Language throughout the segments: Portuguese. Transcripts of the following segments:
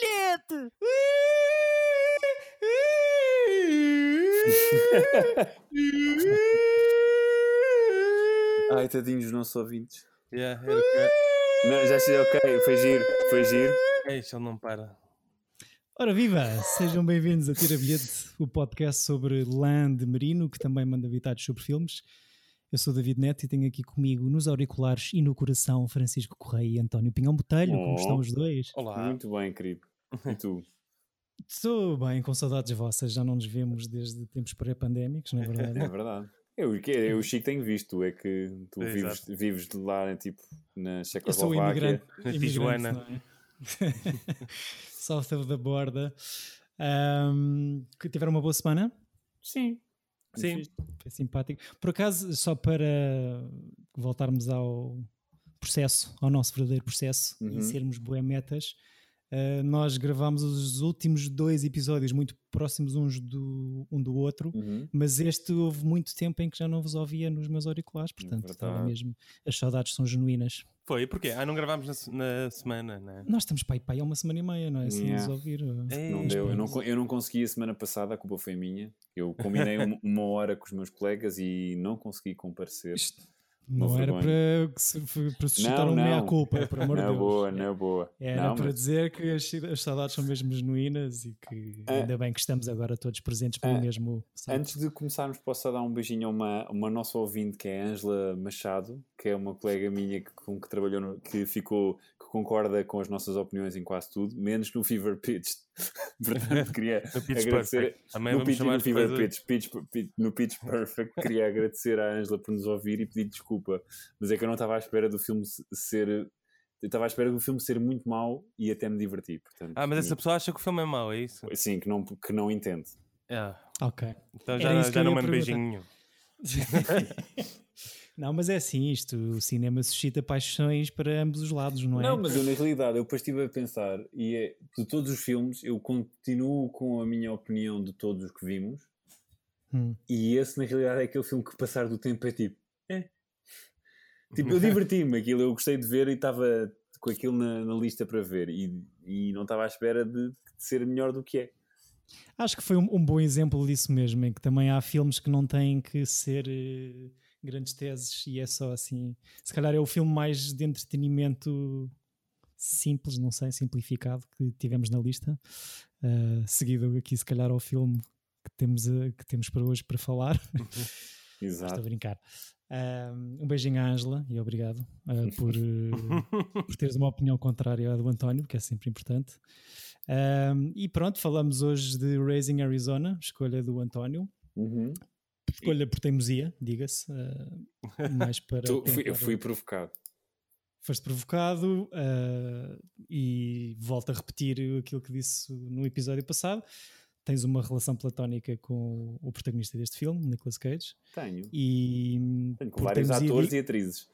bilhete! Ai, tadinhos dos nossos ouvintes. Yeah, era que- Não, já sei, ok, foi giro, foi giro. Eixe, ele não para. Ora viva! Sejam bem-vindos a Tira Bilhete, o podcast sobre Land Merino, que também manda habitados sobre filmes. Eu sou David Neto e tenho aqui comigo nos auriculares e no coração Francisco Correia e António Pinhão Botelho. Como Oh. estão os dois? Olá. Muito bem, querido. E tu? Estou bem, com saudades vossas. Já não nos vemos desde tempos pré-pandémicos, não é É verdade? verdade. Eu, que- eu, o Chico tenho visto, é que tu É, vives, exato. vives de lá, né, tipo, na Eu sou Checoslováquia. imigrante. Na imigrante, Tijuana. não é? South of the border. Que tiveram uma boa semana? Sim. Sim. Foi simpático. Por acaso, só para voltarmos ao processo, ao nosso verdadeiro processo Uhum. e sermos boemetas, uh, nós gravámos os últimos dois episódios muito próximos uns do, um do outro, Uhum. mas este houve muito tempo em que já não vos ouvia nos meus auriculares, portanto, estava mesmo. As saudades são genuínas. Foi, porquê? Ah, não gravámos na, na semana, né? Nós estamos pai pai há uma semana e meia, não é? Assim, Yeah. nos ouvir. uh, Ei, Não deu. Eu não, eu não consegui a semana passada, a culpa foi minha. Eu combinei um- uma hora com os meus colegas e não consegui comparecer. Isto Uma não era para, que para suscitar Não, uma não. meia-culpa, por amor de Na Deus. boa, na boa. Era não, para mas- dizer que as, as saudades são mesmo genuínas e que Ah. ainda bem que estamos agora todos presentes pelo Ah. mesmo site. Antes de começarmos, posso dar um beijinho a uma, uma nossa ouvinte que é a Ângela Machado, que é uma colega minha que, com que trabalhou, no- que ficou, que concorda com as nossas opiniões em quase tudo, menos no Fever Pitch. Portanto, queria Pitch agradecer. Perfect. Também No, pitch, no Fever coisa- Pitch, pitch, pitch- no Pitch Perfect, queria agradecer à Ângela por nos ouvir e pedir desculpa. Mas é que eu não estava à espera do filme se- ser. Eu estava à espera do filme ser muito mau e até me divertir. Portanto, Ah, mas essa pessoa acha que o filme é mau, é isso? Sim, que não, que não entende. Ah, Ok. então já, isso que já eu não mando perguntar. beijinho. Não, mas é assim isto. O cinema suscita paixões para ambos os lados, não é? Não, mas eu na realidade, eu depois estive a pensar, e é, de todos os filmes, eu continuo com a minha opinião de todos os que vimos, Hum. e esse na realidade é aquele filme que passar do tempo é tipo, é. Tipo, eu diverti-me, aquilo eu gostei de ver e estava com aquilo na, na lista para ver, e, e não estava à espera de, de ser melhor do que é. Acho que foi um, um bom exemplo disso mesmo, em que também há filmes que não têm que ser eh, grandes teses e é só assim. Se calhar é o filme mais de entretenimento simples, não sei, simplificado que tivemos na lista. Uh, seguido aqui, se calhar, ao filme que temos, uh, que temos para hoje para falar. Estou a Exato. brincar. Um, um beijinho à Ângela e obrigado uh, por, uh, por teres uma opinião contrária à do António, que é sempre importante. E pronto, falamos hoje de Raising Arizona, escolha do António. Uhum. Escolha por teimosia, diga-se. uh, mais para Tu- fui- eu fui provocado. Foste provocado uh, e volto a repetir aquilo que disse no episódio passado. Tens uma relação platónica com o protagonista deste filme, Nicolas Cage. Tenho. E Tenho com vários atores di- e atrizes.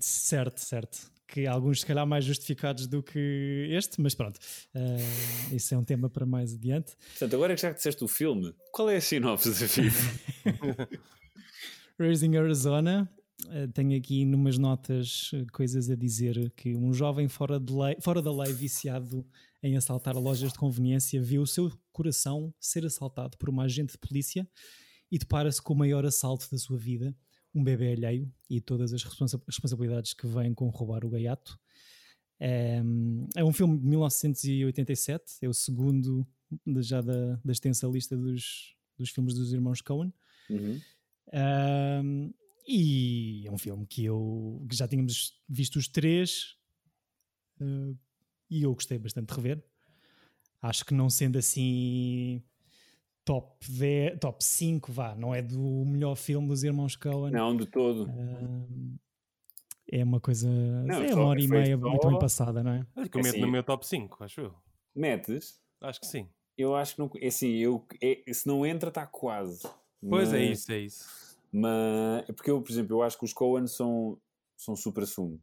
Certo, certo. Que alguns, se calhar, mais justificados do que este, mas pronto, eh, isso é um tema para mais adiante. Portanto, agora que já disseste o filme, qual é a sinopse da vida? Raising Arizona, eh, tenho aqui numas notas eh, coisas a dizer que um jovem fora, de lei, fora da lei viciado em assaltar lojas de conveniência viu o seu coração ser assaltado por uma agente de polícia e depara-se com o maior assalto da sua vida, um bebê alheio e todas as responsa- responsabilidades que vêm com roubar o gaiato. É, é um filme de 1987, é o segundo já da, da extensa lista dos, dos filmes dos irmãos Coen. Uhum. Um, e é um filme que eu que já tínhamos visto os três uh, e eu gostei bastante de rever. Acho que não sendo assim top 10, top 5, vá, não é do melhor filme dos irmãos Coen. Não, de todo. Um, é uma coisa. é só- uma hora e meia só- muito bem passada, não é? Olha que eu meto Assim- no meu top 5, acho eu. Metes? Acho que sim. Eu acho que não. É assim, eu, é, se não entra, está quase. Pois é Mas- isso, é isso. Mas é porque eu, por exemplo, eu acho que os Coen são, são super sumo.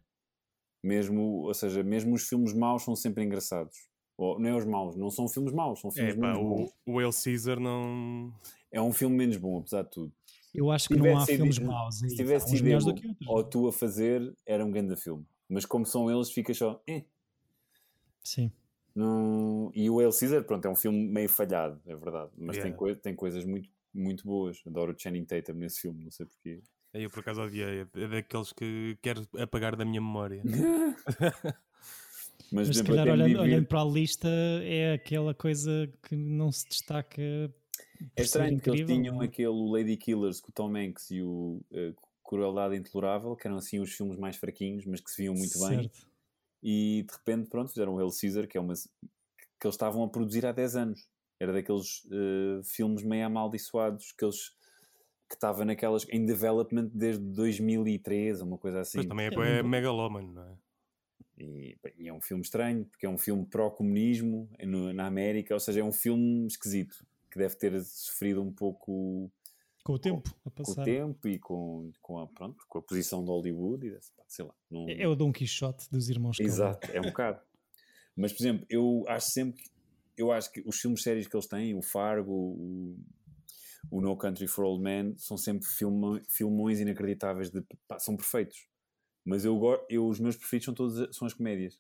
Mesmo, ou seja, mesmo os filmes maus são sempre engraçados. Ou, não é os maus, não são filmes maus, são É, filmes pá, menos o, bons. o El Caesar não. É um filme menos bom, apesar de tudo. Eu acho que não há filmes sido- maus. Se tivesse sido melhores eu do que outros. ou tu a fazer, era um grande filme. Mas como são eles, fica só. "Eh", Sim. Não... E o El Caesar, pronto, é um filme meio falhado, é verdade. Mas Yeah. tem, coi tem coisas muito, muito boas. Adoro o Channing Tatum nesse filme, não sei porquê. Eu por acaso odiei. É daqueles que quero apagar da minha memória. Mas, Mas se calhar olhando, divirto- olhando para a lista é aquela coisa que não se destaca. É estranho que eles tinham é? aquele Lady Killers com o Tom Hanks e o eh, Crueldade Intolerável, que eram assim os filmes mais fraquinhos, mas que se viam muito bem. Certo. E de repente, pronto, fizeram o Hail Caesar, que é uma que eles estavam a produzir há 10 anos. Era daqueles eh, filmes meio amaldiçoados que eles que estava naquelas em development desde 2003, uma coisa assim. Mas também é, É é megalómano, não é? E, e é um filme estranho, porque é um filme pró-comunismo no- na América, ou seja, é um filme esquisito, que deve ter sofrido um pouco Com o tempo a com o passar. tempo e com, com, a, pronto, com a posição de Hollywood e sei lá. Não... É o Dom Quixote dos irmãos Coen. Exato, é um bocado. Mas, por exemplo, eu acho sempre que eu acho que os filmes sérios que eles têm, o Fargo, o, o No Country for Old Men, são sempre filma, filmões inacreditáveis, de, pá, são perfeitos. Mas eu, eu, os meus preferidos são todas são as comédias.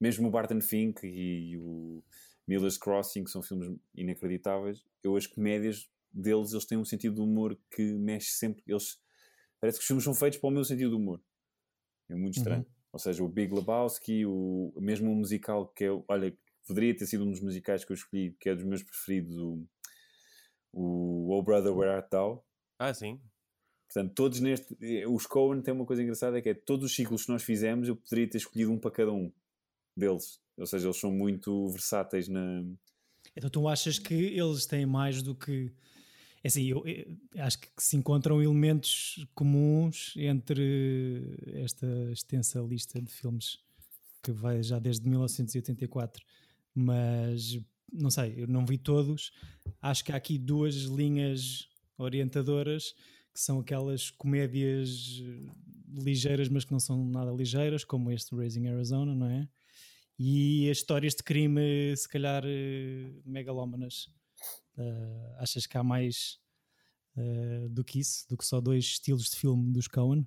Mesmo o Barton Fink e o Miller's Crossing, que são filmes inacreditáveis, eu as comédias deles, eles têm um sentido de humor que mexe sempre. Eles, parece que os filmes são feitos para o meu sentido de humor. É muito estranho. Uhum. Ou seja, o Big Lebowski, o, mesmo o musical que é, olha, poderia ter sido um dos musicais que eu escolhi, que é dos meus preferidos, o, o Oh Brother Where Art Thou. Ah, sim. Portanto, todos neste. eh, Os Coen têm uma coisa engraçada: que é todos os ciclos que nós fizemos, eu poderia ter escolhido um para cada um deles. Ou seja, eles são muito versáteis na. Então tu achas que eles têm mais do que. É assim, eu, eu acho que se encontram elementos comuns entre esta extensa lista de filmes que vai já desde 1984, mas não sei, eu não vi todos. Acho que há aqui duas linhas orientadoras que são aquelas comédias eh, ligeiras, mas que não são nada ligeiras, como este Raising Arizona, não é? E as histórias de crime, se calhar, eh, megalómanas. Eh, achas que há mais eh, do que isso? Do que só dois estilos de filme dos Coen?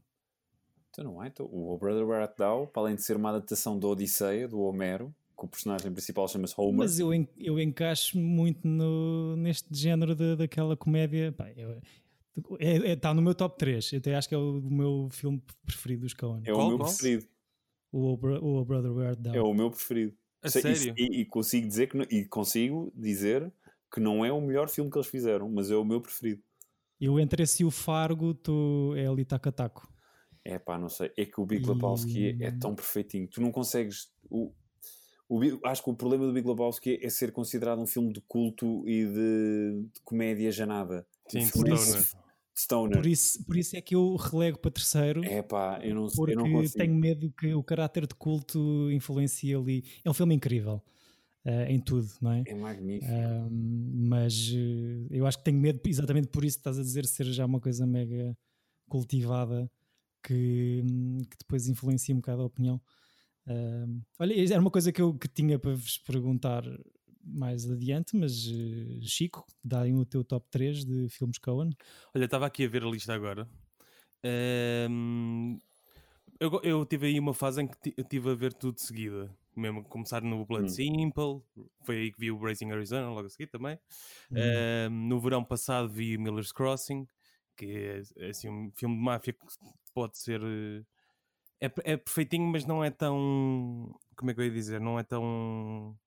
Então, não é? Então, o Oh Brother Where Art Thou, para além de ser uma adaptação da Odisseia, do Homero, que o personagem principal chama-se Homer. Mas eu, eu encaixo muito no, neste género de- daquela comédia. Pá, eu- é- Está no meu top 3. Eu até acho que é o meu filme preferido dos Coen. É o Qual, meu qual? preferido. O Bro- o Oh Brother Where Thou. É o meu preferido. A Sei- e- sério? E, e consigo dizer que não- e consigo dizer que não é o melhor filme que eles fizeram, mas é o meu preferido. Eu entre esse e o Fargo, tu é ali taco a taco. É pá, não sei. É que o Big E- Lebowski é, é tão perfeitinho. Tu não consegues. O, o acho que o problema do Big Lebowski é ser considerado um filme de culto e de, de comédia janada. Sim, de filme. Stoner. Por isso, por isso é que eu relego para terceiro. É pá, eu não, porque eu não tenho medo que o caráter de culto influencie ali. É um filme incrível eh, em tudo, não é? É magnífico. Ahm, mas eh, eu acho que tenho medo, exatamente por isso que estás a dizer, ser já uma coisa mega cultivada que, hum, que depois influencia um bocado a opinião. Olha, era uma coisa que eu que tinha para vos perguntar mais adiante, mas eh, Chico, dá aí o teu top 3 de filmes Cohen. Olha, estava aqui a ver a lista agora. Ehm, eu, eu tive aí uma fase em que ti- eu tive a ver tudo de seguida. Mesmo começar no Blood Hum. Simple, foi aí que vi o Raising Arizona logo a seguir também. Hum. Ehm, no verão passado vi o Miller's Crossing, que é, é, assim, um filme de máfia que pode ser. eh, É, é perfeitinho, mas não é tão. Como é que eu ia dizer? Não é tão.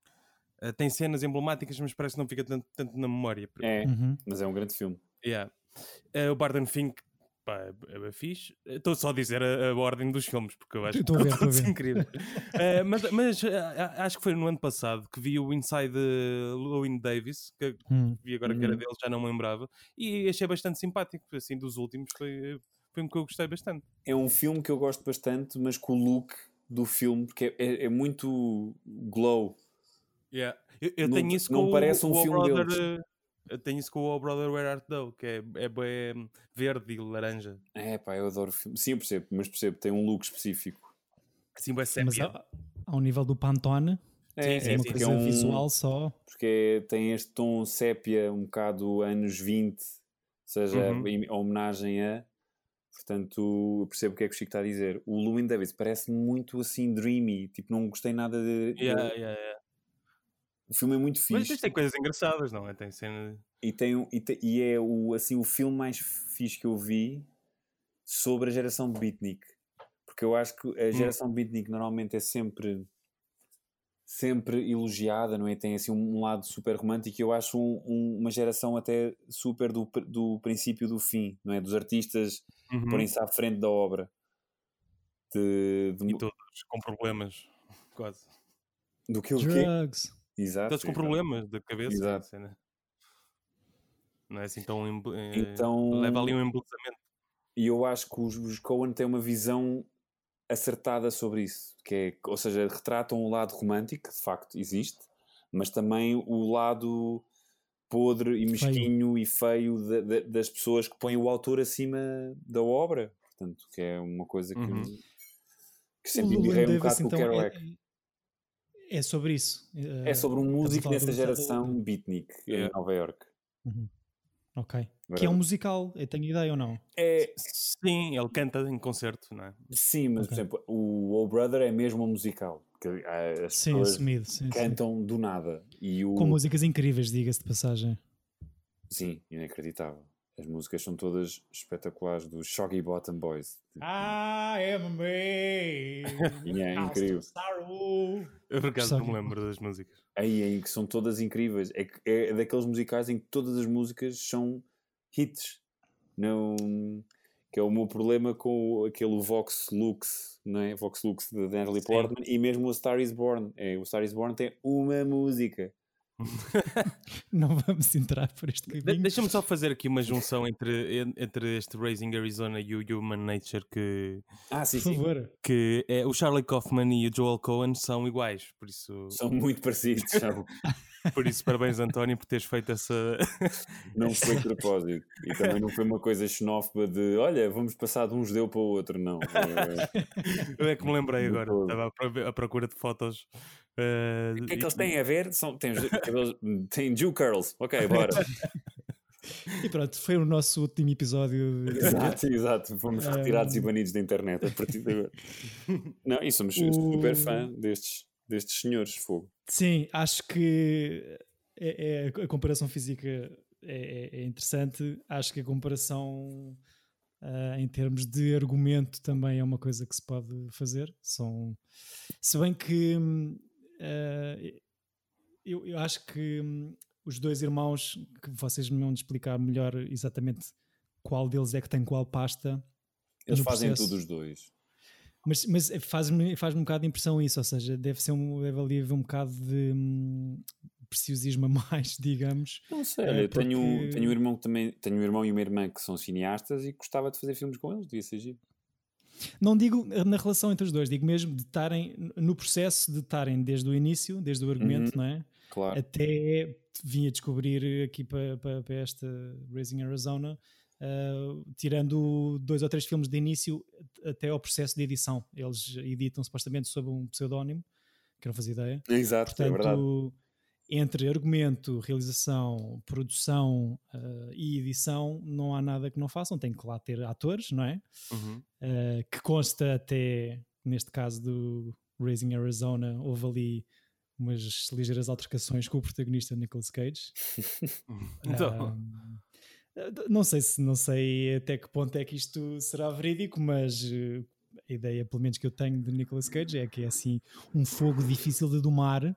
Eh, tem cenas emblemáticas, mas parece que não fica tanto, tanto na memória. É, Uhum. mas é um grande filme. Yeah. Eh, o Barton Fink, pá, é, é fixe. Estou só a dizer a, a ordem dos filmes, porque eu acho que ver, a todos incríveis. Eh, mas mas acho que foi no ano passado que vi o Inside Llewyn Davis, que Hum. vi agora que era Uhum. dele, já não me lembrava, e achei bastante simpático. Assim, dos últimos, foi, foi um que eu gostei bastante. É um filme que eu gosto bastante, mas com o look do filme, porque é, é- é muito glow. Yeah. Eu, eu Não- tenho isso não com parece o, um o filme Brother, deles. eh, eu tenho isso com o Oh Brother Where Art Thou, que é, é, bué verde e laranja. É pá, eu adoro o filme. Sim, eu percebo, mas percebo, tem um look específico. Vai Mas sépia. ao, ao nível do Pantone, É, sim, é uma sim, coisa porque é um- visual só. porque é- tem este tom sépia, um bocado anos 20, ou seja, Uhum. em homenagem a. Portanto, eu percebo o que é que o Chico está a dizer. O Llewyn Davis parece muito assim dreamy, tipo, não gostei nada de. de- Yeah, yeah, yeah. O filme é muito Mas fixe. isto tem coisas engraçadas, não é? Tem cena. E, tem, e, te- e é o, assim, o filme mais fixe que eu vi sobre a geração de beatnik. Porque eu acho que Hum. a geração beatnik normalmente é sempre sempre elogiada, não é? Tem assim um lado super romântico e eu acho um- um- uma geração até super do, do princípio do fim, não é? Dos artistas Uhum. porem-se à frente da obra. De, de- E todos com problemas, quase. do que o quê? Exato. Todos com problemas da cabeça. Exato. cena. Não é assim tão. eh, Então- Leva ali um embelezamento. E eu acho que os, os Coen têm uma visão acertada sobre isso, que é, ou seja, retratam o lado romântico, que de facto existe, mas também o lado podre e mesquinho e feio da- da- das pessoas que põem o autor acima da obra. Portanto, que é uma coisa que, Uhum. que sempre O embirrei um bocado Davis, com o então, Kerouac. É, sobre isso. É sobre um músico do- geração beatnik em Yeah. Nova York. Uhum. Ok. Que é Verdade. um musical, eu tenho ideia ou não? É, Sim, ele canta em concerto, não é? sim, mas por Ok. exemplo, o Old Brother é mesmo um musical. Que ah, as Sim, pessoas assumido. Sim, sim. cantam do nada. E o... Com músicas incríveis, diga-se de passagem. Sim, inacreditável. As músicas são todas espetaculares dos Shoggy Bottom Boys. I am a man. E é incrível. Eu por acaso não me lembro das músicas. Aí, aí que são todas incríveis. É, que- é daqueles musicais em que todas as músicas são hits. Não, que é o meu problema com aquele Vox Lux, não é? Vox Lux de Natalie. Portman e mesmo o Star is Born. É, o Star is Born tem uma música. Não vamos entrar por este De- caminho. Deixa-me só fazer aqui uma junção entre, en- entre este Raising Arizona e o Human Nature que, Ah, sim, Por sim. favor. que é, o Charlie Kaufman e o Joel Cohen são iguais, por isso, São muito parecidos. por isso parabéns António por teres feito essa Não foi de propósito. E também não foi uma coisa xenófoba de olha, vamos passar de um judeu para o outro, não. Eu é que me lembrei De agora, todo. estava à pro- à procura de fotos eh, O que é que eles têm a ver? São, têm, têm Jew curls. Ok, bora. E pronto, foi o nosso último episódio. exato, exato. Fomos retirados e Um, banidos da internet a partir de agora. Não, e somos super fã destes, destes senhores, fogo. Sim, acho que é, é- a comparação física é, é- é interessante. Acho que a comparação ah, em termos de argumento também é uma coisa que se pode fazer. São, se bem que ah, eu, eu acho que hum, os dois irmãos, que vocês me vão explicar melhor exatamente qual deles é que tem qual pasta. Eles fazem processo. tudo os dois. Mas, mas faz-me faz um bocado de impressão isso, ou seja, deve, ser um, deve ali haver um bocado de hum, preciosismo a mais, digamos. Não sei, É, olha, tenho, porque- tenho um irmão que também tenho um irmão e uma irmã que são cineastas e gostava de fazer filmes com eles, devia ser giro. Não digo na relação entre os dois, digo mesmo de estarem no processo de estarem desde o início, desde o argumento, não é? Claro. Até vim a descobrir aqui para, para, para esta Raising Arizona, ah, tirando dois ou três filmes de início até ao processo de edição. Eles editam supostamente sob um pseudónimo, que eu não fazia ideia. Exato, é verdade. Portanto, entre argumento, realização, produção ah, e edição, não há nada que não façam. Tem que lá ter atores, não é? Uhum. Uh, que consta até, neste caso do Raising Arizona, houve ali umas ligeiras altercações com o protagonista Nicolas Cage. Então, Um, não sei se não sei até que ponto é que isto será verídico, mas uh, a ideia, pelo menos que eu tenho de Nicolas Cage, é que é assim um fogo difícil de domar.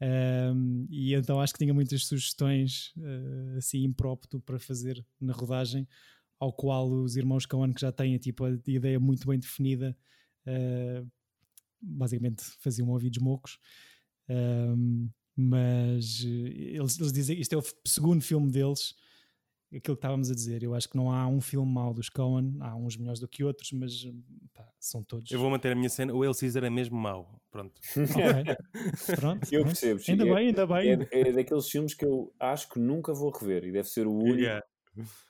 Um, e então acho que tinha muitas sugestões uh, assim impróprio para fazer na rodagem, ao qual os irmãos Coen que já têm tipo, a ideia muito bem definida, uh, basicamente faziam ouvidos mocos. Um, mas uh, eles, eles dizem isto é o segundo filme deles aquilo que estávamos a dizer, eu acho que não há um filme mau dos Coen, há uns melhores do que outros, mas pá, são todos. eu vou manter a minha cena. O El Caesar é mesmo mau. Pronto. Ok. Pronto, Eu percebo. Ainda é, bem, ainda bem. É, é daqueles filmes que eu acho que nunca vou rever e deve ser o único Yeah.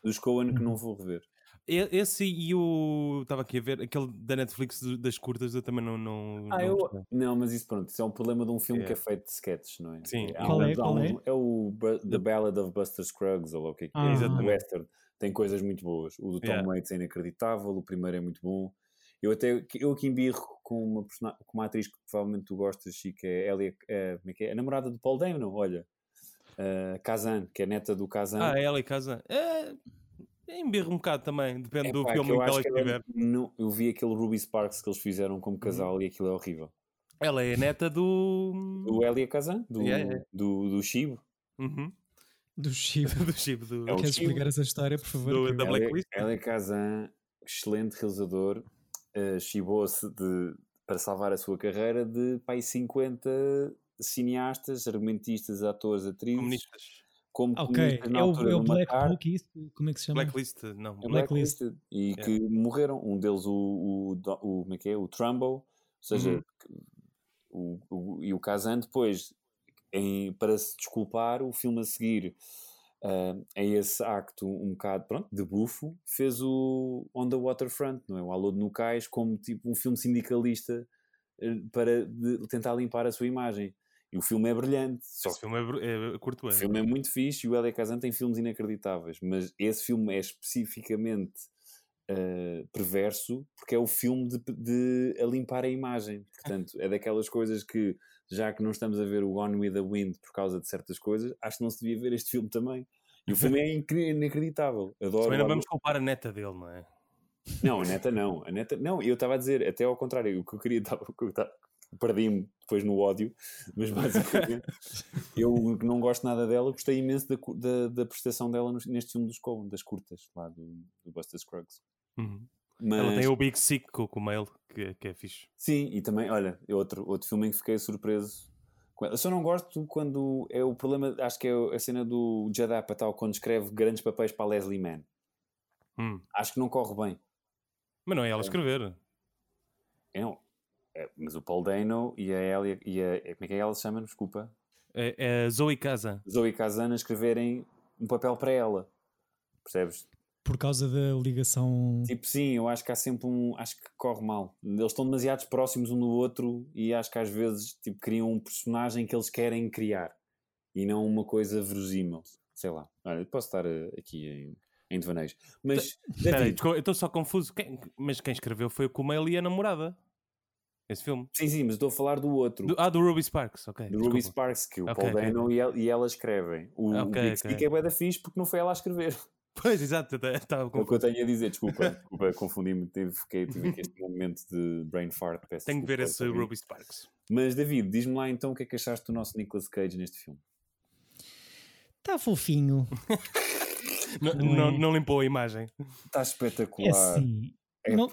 dos Coen que não vou rever. Esse e o. Estava aqui a ver, aquele da Netflix das curtas, eu também não. não, Ah, não eu... Não, mas isso pronto, isso é um problema de um filme É. que é feito de sketches, não é? Sim. Há Qual um- é, qual um- é? É o The Ballad of Buster Scruggs, ou o que é que Ah. é, Exatamente. Western. Tem coisas muito boas. O do Tom Yeah. Waits é inacreditável, o primeiro é muito bom. Eu até eu aqui embirro com uma, com uma atriz que provavelmente tu gostas, Chico, é Elia, é, como é que é? A namorada do Paul Damon, olha. Uh, Kazan, que é neta do Kazan. Ah, ela e. É, é embirro um bocado também, depende do Epá, filme que que ela estiver. não- eu vi aquele Ruby Sparks que eles fizeram Uhum. como casal e aquilo é horrível. Ela é neta do. O Elia Kazan, do, Yeah, yeah. do, do Chibo. Uhum. Do Chivo. do chip do. É Queres explicar essa história, por favor? Do- da Blacklist? Elia Kazan, excelente realizador, uh, chibou-se para salvar a sua carreira de pai 50 cineastas, argumentistas, atores, atrizes, Comunistas. Como Ok, é o, é o Black matar, Book, isso? Como é que se chama? Blacklist, não. É Blacklist. Blacklisted, e Yeah. que morreram. Um deles, o, o, o, como é que é? o Trumbo, ou seja, Uhum. o, o- e o Kazan depois, em- para se desculpar, o filme a seguir ah, a esse acto um bocado, pronto, de bufo, fez o On the Waterfront, não é? O Alô de Nucais, como tipo um filme sindicalista eh, para de- tentar limpar a sua imagem. E o filme é brilhante, só Esse filme é, é, curto o filme é muito fixe e o Elia Kazan tem filmes inacreditáveis, mas esse filme é especificamente uh, perverso porque é o filme de, de a limpar a imagem. Portanto, é daquelas coisas que, já que não estamos a ver o Gone with the Wind por causa de certas coisas, acho que não se devia ver este filme também. E o filme é inacreditável. Adoro. Também não vamos culpar a neta dele, não é? não, a neta não. A neta, não, eu estava a dizer, até ao contrário, o que eu queria tava- o que eu tava- perdi-me depois no ódio, mas basicamente eu não gosto nada dela, gostei imenso da, da, da prestação dela neste filme dos Coen, das curtas, lá do, do Buster Scruggs. Uhum. Mas, Ela tem o Big Sick com, o mail, que, é- que é fixe. Sim, e também, olha, é outro, outro filme em que fiquei surpreso. Eu só não gosto quando é o problema, acho que é a cena do Judd Apatow quando escreve grandes papéis para a Leslie Mann. Hum. Acho que não corre bem. Mas não é ela escrever. É, não. É, mas o Paul Dano e a Elia, e a, como é que é ela se chama? Desculpa. É, é a Zoe Casa. Zoe Kazan a escreverem um papel para ela. Percebes? Por causa da ligação. Tipo, sim, eu acho que há sempre um. Acho que corre mal. Eles estão demasiado próximos um do outro e acho que às vezes tipo, criam um personagem que eles querem criar e não uma coisa verosímil. Sei lá. Olha, eu posso estar eh, aqui em, em devaneios. Mas, Espera aí, David, eu estou só confuso. Quem- mas quem escreveu foi o Kumail e a namorada. Esse filme. sim, sim, mas estou a falar do outro. Do- ah, do Ruby Sparks, ok. do Ruby. Sparks, que o Ok, Paul ok. Dano e, ela, e ela escrevem. O, o Ok, Big ok. Stick é bué da fixe porque não foi ela a escrever. Pois, exato, estava É o que eu tenho a dizer, desculpa, desculpa confundi-me, tive, fiquei- tive aqui este momento de brain fart. peço Tenho que ver esse ouvintes. Ruby Sparks. Mas David, diz-me lá então o que é que achaste do nosso Nicolas Cage neste filme. Está Tá fofinho. Não, Não não, limpou a imagem. Está É espetacular. Assim. não-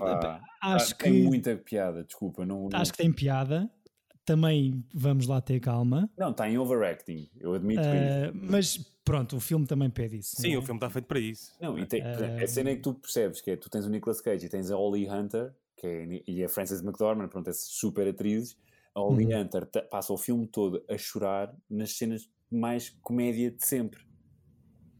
acho tá- tem que- muita piada, desculpa. Não, não, Acho que tem piada. Também vamos lá ter calma. não, está em overacting, eu admito isso. Ah, mas pronto, o filme também pede isso. Sim, não o é? filme está feito para isso. Não, e tem, a cena é que tu percebes que é, tu tens o Nicolas Cage e tens a Holly Hunter, que é, e a Frances McDormand, pronto, essas super atrizes. A Holly Uhum. Hunter passa o filme todo a chorar nas cenas mais comédia de sempre.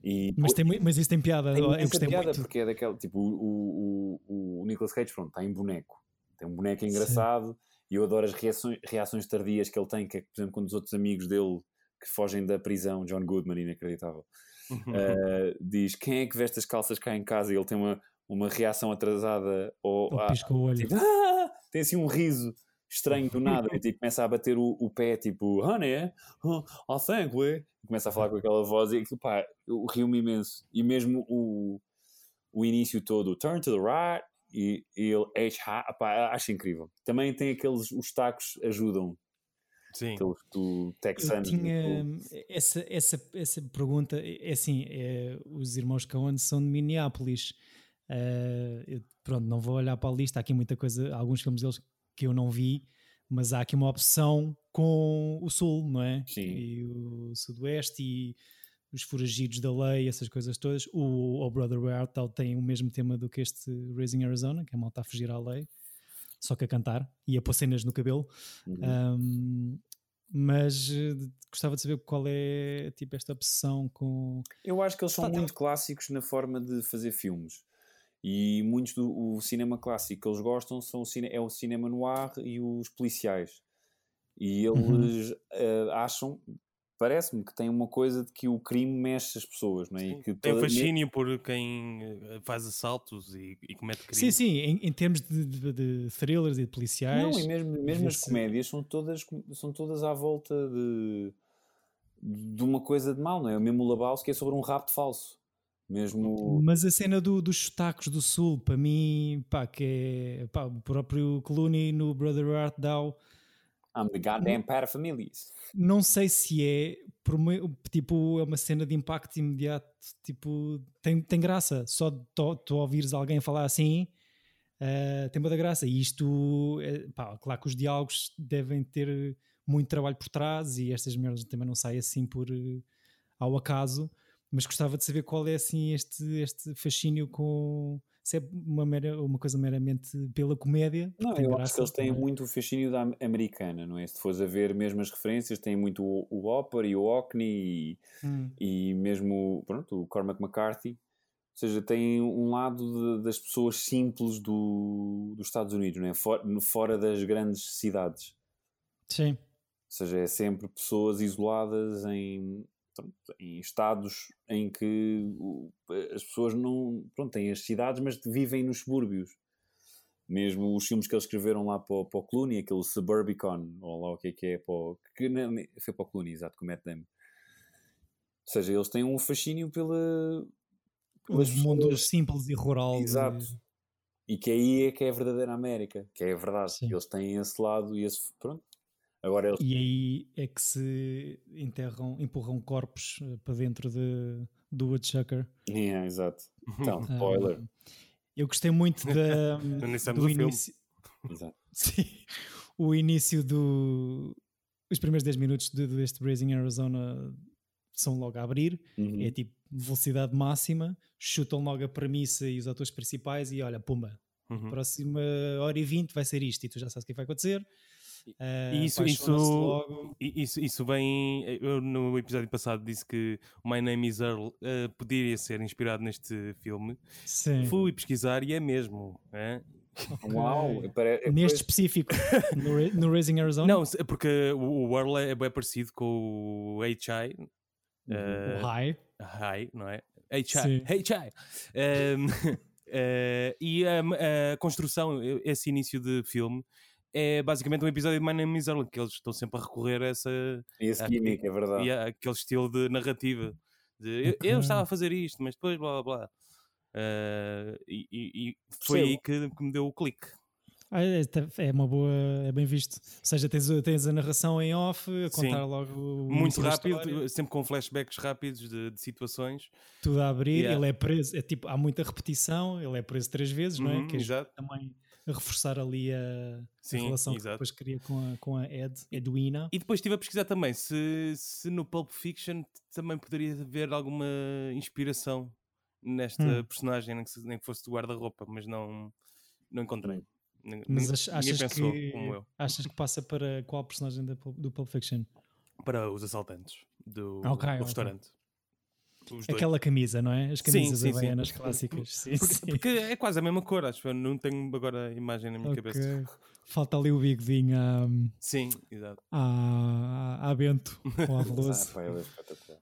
E Mas, tem, mas isso tem piada. Tem eu gostei piada muito. porque é daquela, tipo, o, o, o, Nicolas Cage, pronto, está em boneco. Tem um boneco engraçado e eu adoro as reações, reações tardias que ele tem, que é, por exemplo, quando os outros amigos dele que fogem da prisão, John Goodman, inacreditável, Uhum. eh, diz quem é que veste as calças cá em casa e ele tem uma, uma reação atrasada ou Ele ah, pisca o olho. tipo, "Ah!" tem assim um riso estranho do nada e tipo, começa a bater o, o pé tipo honey, oh, thank we começa a falar com aquela voz e aquilo, pá, eu rio-me imenso e mesmo o, o início todo, o turn to the right e, e ele H, pá, acho incrível também tem aqueles, os tacos ajudam Sim. aqueles do Eu Texano tinha essa, essa, essa pergunta. É assim: é, os irmãos Coen são de Minneapolis. Ah, eu, pronto, não vou olhar para a lista. Há aqui muita coisa, alguns filmes deles que eu não vi, mas há aqui uma opção com o Sul, não é? Sim. E o Sudoeste e os foragidos da lei, essas coisas todas. O, o Brother Where Art Thou tem o mesmo tema do que este Raising Arizona, que é a malta a fugir à lei, só que a cantar e a pôr cenas no cabelo. Uhum. Um, mas eh, gostava de saber qual é tipo esta obsessão com. Eu acho que eles são muito clássicos na forma de fazer filmes. E muitos do o cinema clássico que eles gostam são o cine, é o cinema noir e os policiais. E Uhum. eles eh, acham, parece-me que tem uma coisa de que o crime mexe as pessoas, não é? E que Tem fascínio por quem eh, faz assaltos e, e comete crimes. Sim, sim, em, em termos de, de- de thrillers e de policiais. Não, e mesmo, mesmo as comédias são todas, são todas à volta de, de uma coisa de mal, não é? O mesmo Lebowski é sobre um rapto falso. Mesmo. Mas a cena do- dos sotaques do Sul, para mim, pá, que é pá, o próprio Clooney no Brother Art Thou, I'm the goddamn parafamilias. não sei se é tipo, é uma cena de impacto imediato, tipo, tem, tem graça. Só tu, tu ouvires alguém falar assim, eh, tem muita graça. E isto, é, pá, claro que os diálogos devem ter muito trabalho por trás e estas merdas também não saem assim por eh, ao acaso. Mas gostava de saber qual é assim este, este fascínio com se é uma, mera, uma coisa meramente pela comédia. Não, eu acho que eles têm também. muito o fascínio da am- americana, não é? Se fores a ver mesmo as referências, têm muito o, o Hopper e o Hockney Hum. e, e mesmo pronto, o Cormac McCarthy. Ou seja, tem um lado de- das pessoas simples do, dos Estados Unidos, não é? For- no- fora das grandes cidades. Sim. Ou seja, é sempre pessoas isoladas em, em estados em que o- as pessoas não pronto, têm as cidades, mas vivem nos subúrbios. Mesmo os filmes que eles escreveram lá para, o- para o Clooney, aquele Suburbicon, ou lá o que é que é, para o, que não- foi para o Clooney, exato, com o Matt Damon. Ou seja, eles têm um fascínio pela, pelas Os mundos simples e rural. de- Exato. E que aí é que é a verdadeira América, que é a verdade. Sim. Eles têm esse lado e esse. Pronto. Agora eles. E aí é que se enterram, empurram corpos eh, para dentro de, do Woodchucker. É, exato. Então, Ah, spoiler. eu gostei muito da, sabes do início. Sim, o início do. Os primeiros 10 minutos de- deste Blazing Arizona são logo a abrir. Uhum. É tipo velocidade máxima, chutam logo a premissa e os atores principais e olha, pumba, Uhum. próxima hora e vinte vai ser isto e tu já sabes o que vai acontecer. E isso- isso- logo. Isso, isso vem. Eu no episódio passado disse que My Name is Earl eh, poderia ser inspirado neste filme. Sim. Fui pesquisar e é mesmo. é? Uau! Ok. pare- é Neste pois- específico, no, no Raising Arizona, Não, porque o, Earl é bem parecido com o HI. Eh, o High. Hi, não é? HI. HI. Ehm, eh, e a, a construção, esse início de filme, é basicamente um episódio de My Name is Earl, que eles estão sempre a recorrer a essa. Esse gimmick, é verdade. e a- aquele estilo de narrativa. De, eu- eu, estava a fazer isto, mas depois blá blá blá. Eh, e, e- foi aí que, que me deu o clique. Ah, é, tá- é uma boa, é bem visto. Ou seja, tens, tens a narração em off, a Sim. contar logo o Muito rápido, sempre com flashbacks rápidos de, de situações. tudo a abrir. Yeah. Ele é preso, é tipo, há muita repetição. Ele é preso três vezes, não é? Uhum, Que ajuda exato. também a reforçar ali a, a Sim, relação que exato. depois cria com a, com a Ed, Edwina. E depois estive a pesquisar também se, se no Pulp Fiction também poderia haver alguma inspiração nesta Hum. personagem, nem que, nem que fosse do guarda-roupa, mas não, não encontrei. Mas ach- ninguém achas pensou que, como eu. achas que passa para qual personagem do Pulp Fiction? Para os assaltantes do, Ok, do ok. restaurante. Os dois. Aquela camisa, não é? As Sim, camisas sim, sim. havaianas clássicas. Sim, Porque, sim. porque é quase a mesma cor, acho. Eu não tenho agora a imagem na minha cabeça. Ok. Falta ali o bigodinho à, Sim, exato. à, à Bento, ou à Ah, Veloso. espetacular.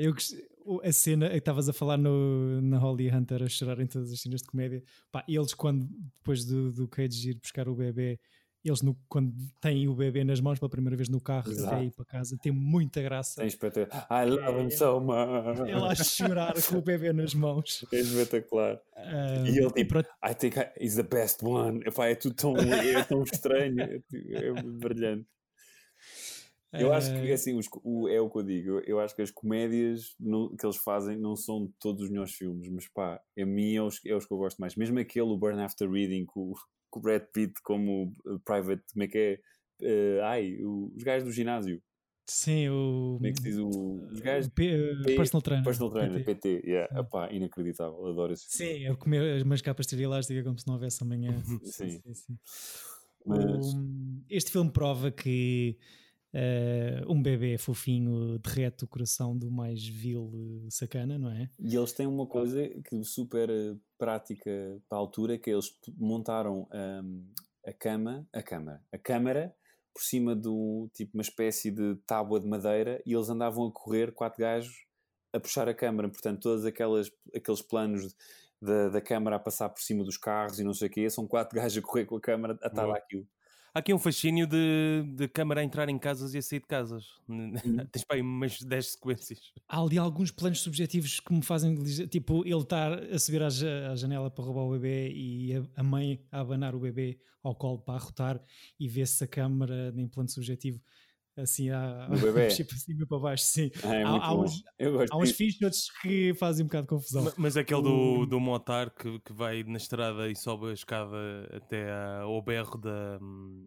Eu que o- a cena que estavas a falar no, na Holly Hunter a chorar em todas as cenas de comédia, pá, eles quando depois do, do Cage ir buscar o bebê, eles no- quando têm o bebê nas mãos pela primeira vez no carro Exato. até ir para casa, tem muita graça. tem espetacular. I love him so much. Ele a chorar com o bebê nas mãos. É espetacular. Ah, E ele tipo, pronto, I think I- he's the best one. Epá, é tudo tão, é tão estranho. É, tipo- é brilhante. Eu acho que assim, os o- é o que eu digo. Eu, eu acho que as comédias que eles fazem não são todos os melhores filmes, mas pá, a mim é os, é os que eu gosto mais. Mesmo aquele, o Burn After Reading, com, o- com o Brad Pitt como uh, private, como é que é? Uh, ai, o- os gajos do ginásio. sim, o, Como é que se diz? O, os gajos o P- P- personal trainer. personal trainer, PT. PT. Yeah. Epá, inacreditável. Adoro esse filme. Sim, a comer umas capas de elástica como se não houvesse amanhã. Sim. sim. Mas, Um, este filme prova que eh, um bebê fofinho derrete o coração do mais vil eh, sacana, não é? E eles têm uma coisa que super eh, prática para a altura, que eles p- montaram hum, a cama, a câmara, a câmara por cima do tipo uma espécie de tábua de madeira e eles andavam a correr, quatro gajos, a puxar a câmara. Portanto, todos aquelas, aqueles planos da, da câmara a passar por cima dos carros e não sei o quê, são quatro gajos a correr com a câmara atada àquilo. Há aqui um fascínio de, de câmara a entrar em casas e a sair de casas. Uhum. Tens para aí umas 10 sequências. Há ali alguns planos subjetivos que me fazem tipo ele estar a subir à, ja- à janela para roubar o bebê e a, a mãe a abanar o bebê ao colo para arrotar e vê-se a câmara em plano subjetivo assim mexer para cima e para baixo. Sim. Ah, é Há- há uns- Há uns fixos outros que fazem um bocado de confusão. Ma- Mas aquele O- do, do motar que, que vai na estrada e sobe a escada até ao berro da,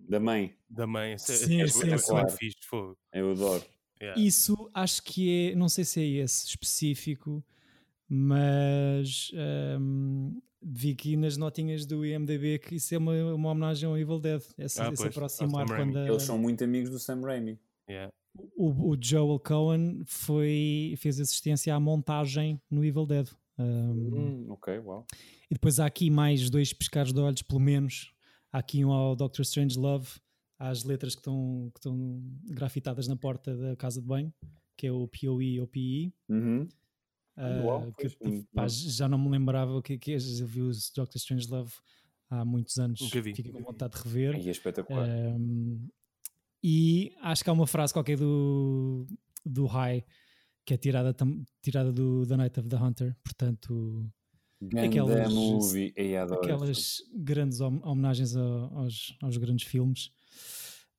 Da mãe, da mãe. Sim, sim, esse sim. é muito fixe. Fogo. eu adoro. Yeah. Isso acho que é, não sei se é esse específico, mas hum, vi aqui nas notinhas do IMDB que isso é uma, uma homenagem ao Evil Dead. Esse, Ah, esse aproximar quando a- Eles são muito amigos do Sam Raimi. Yeah. o, o Joel Cohen foi, fez assistência à montagem no Evil Dead. Hum, Hum, ok, uau. E depois há aqui mais dois pescados de olhos, pelo menos. Há aqui um ao Doctor Strange Love, há as letras que estão, que estão grafitadas na porta da casa de banho, que é o POE ou PE. Uhum. Ah, Uau, que eu hum, pá, já não me lembrava o que é que é. Já vi o Doctor Strange Love há muitos anos. Fiquei com vontade de rever. Aí é espetacular. Um, e acho que há uma frase qualquer do, do High que é tirada, tam- tirada do The Night of the Hunter. Portanto, Ganda aquelas- movie. Aquelas grandes hom- homenagens a- aos, aos grandes filmes.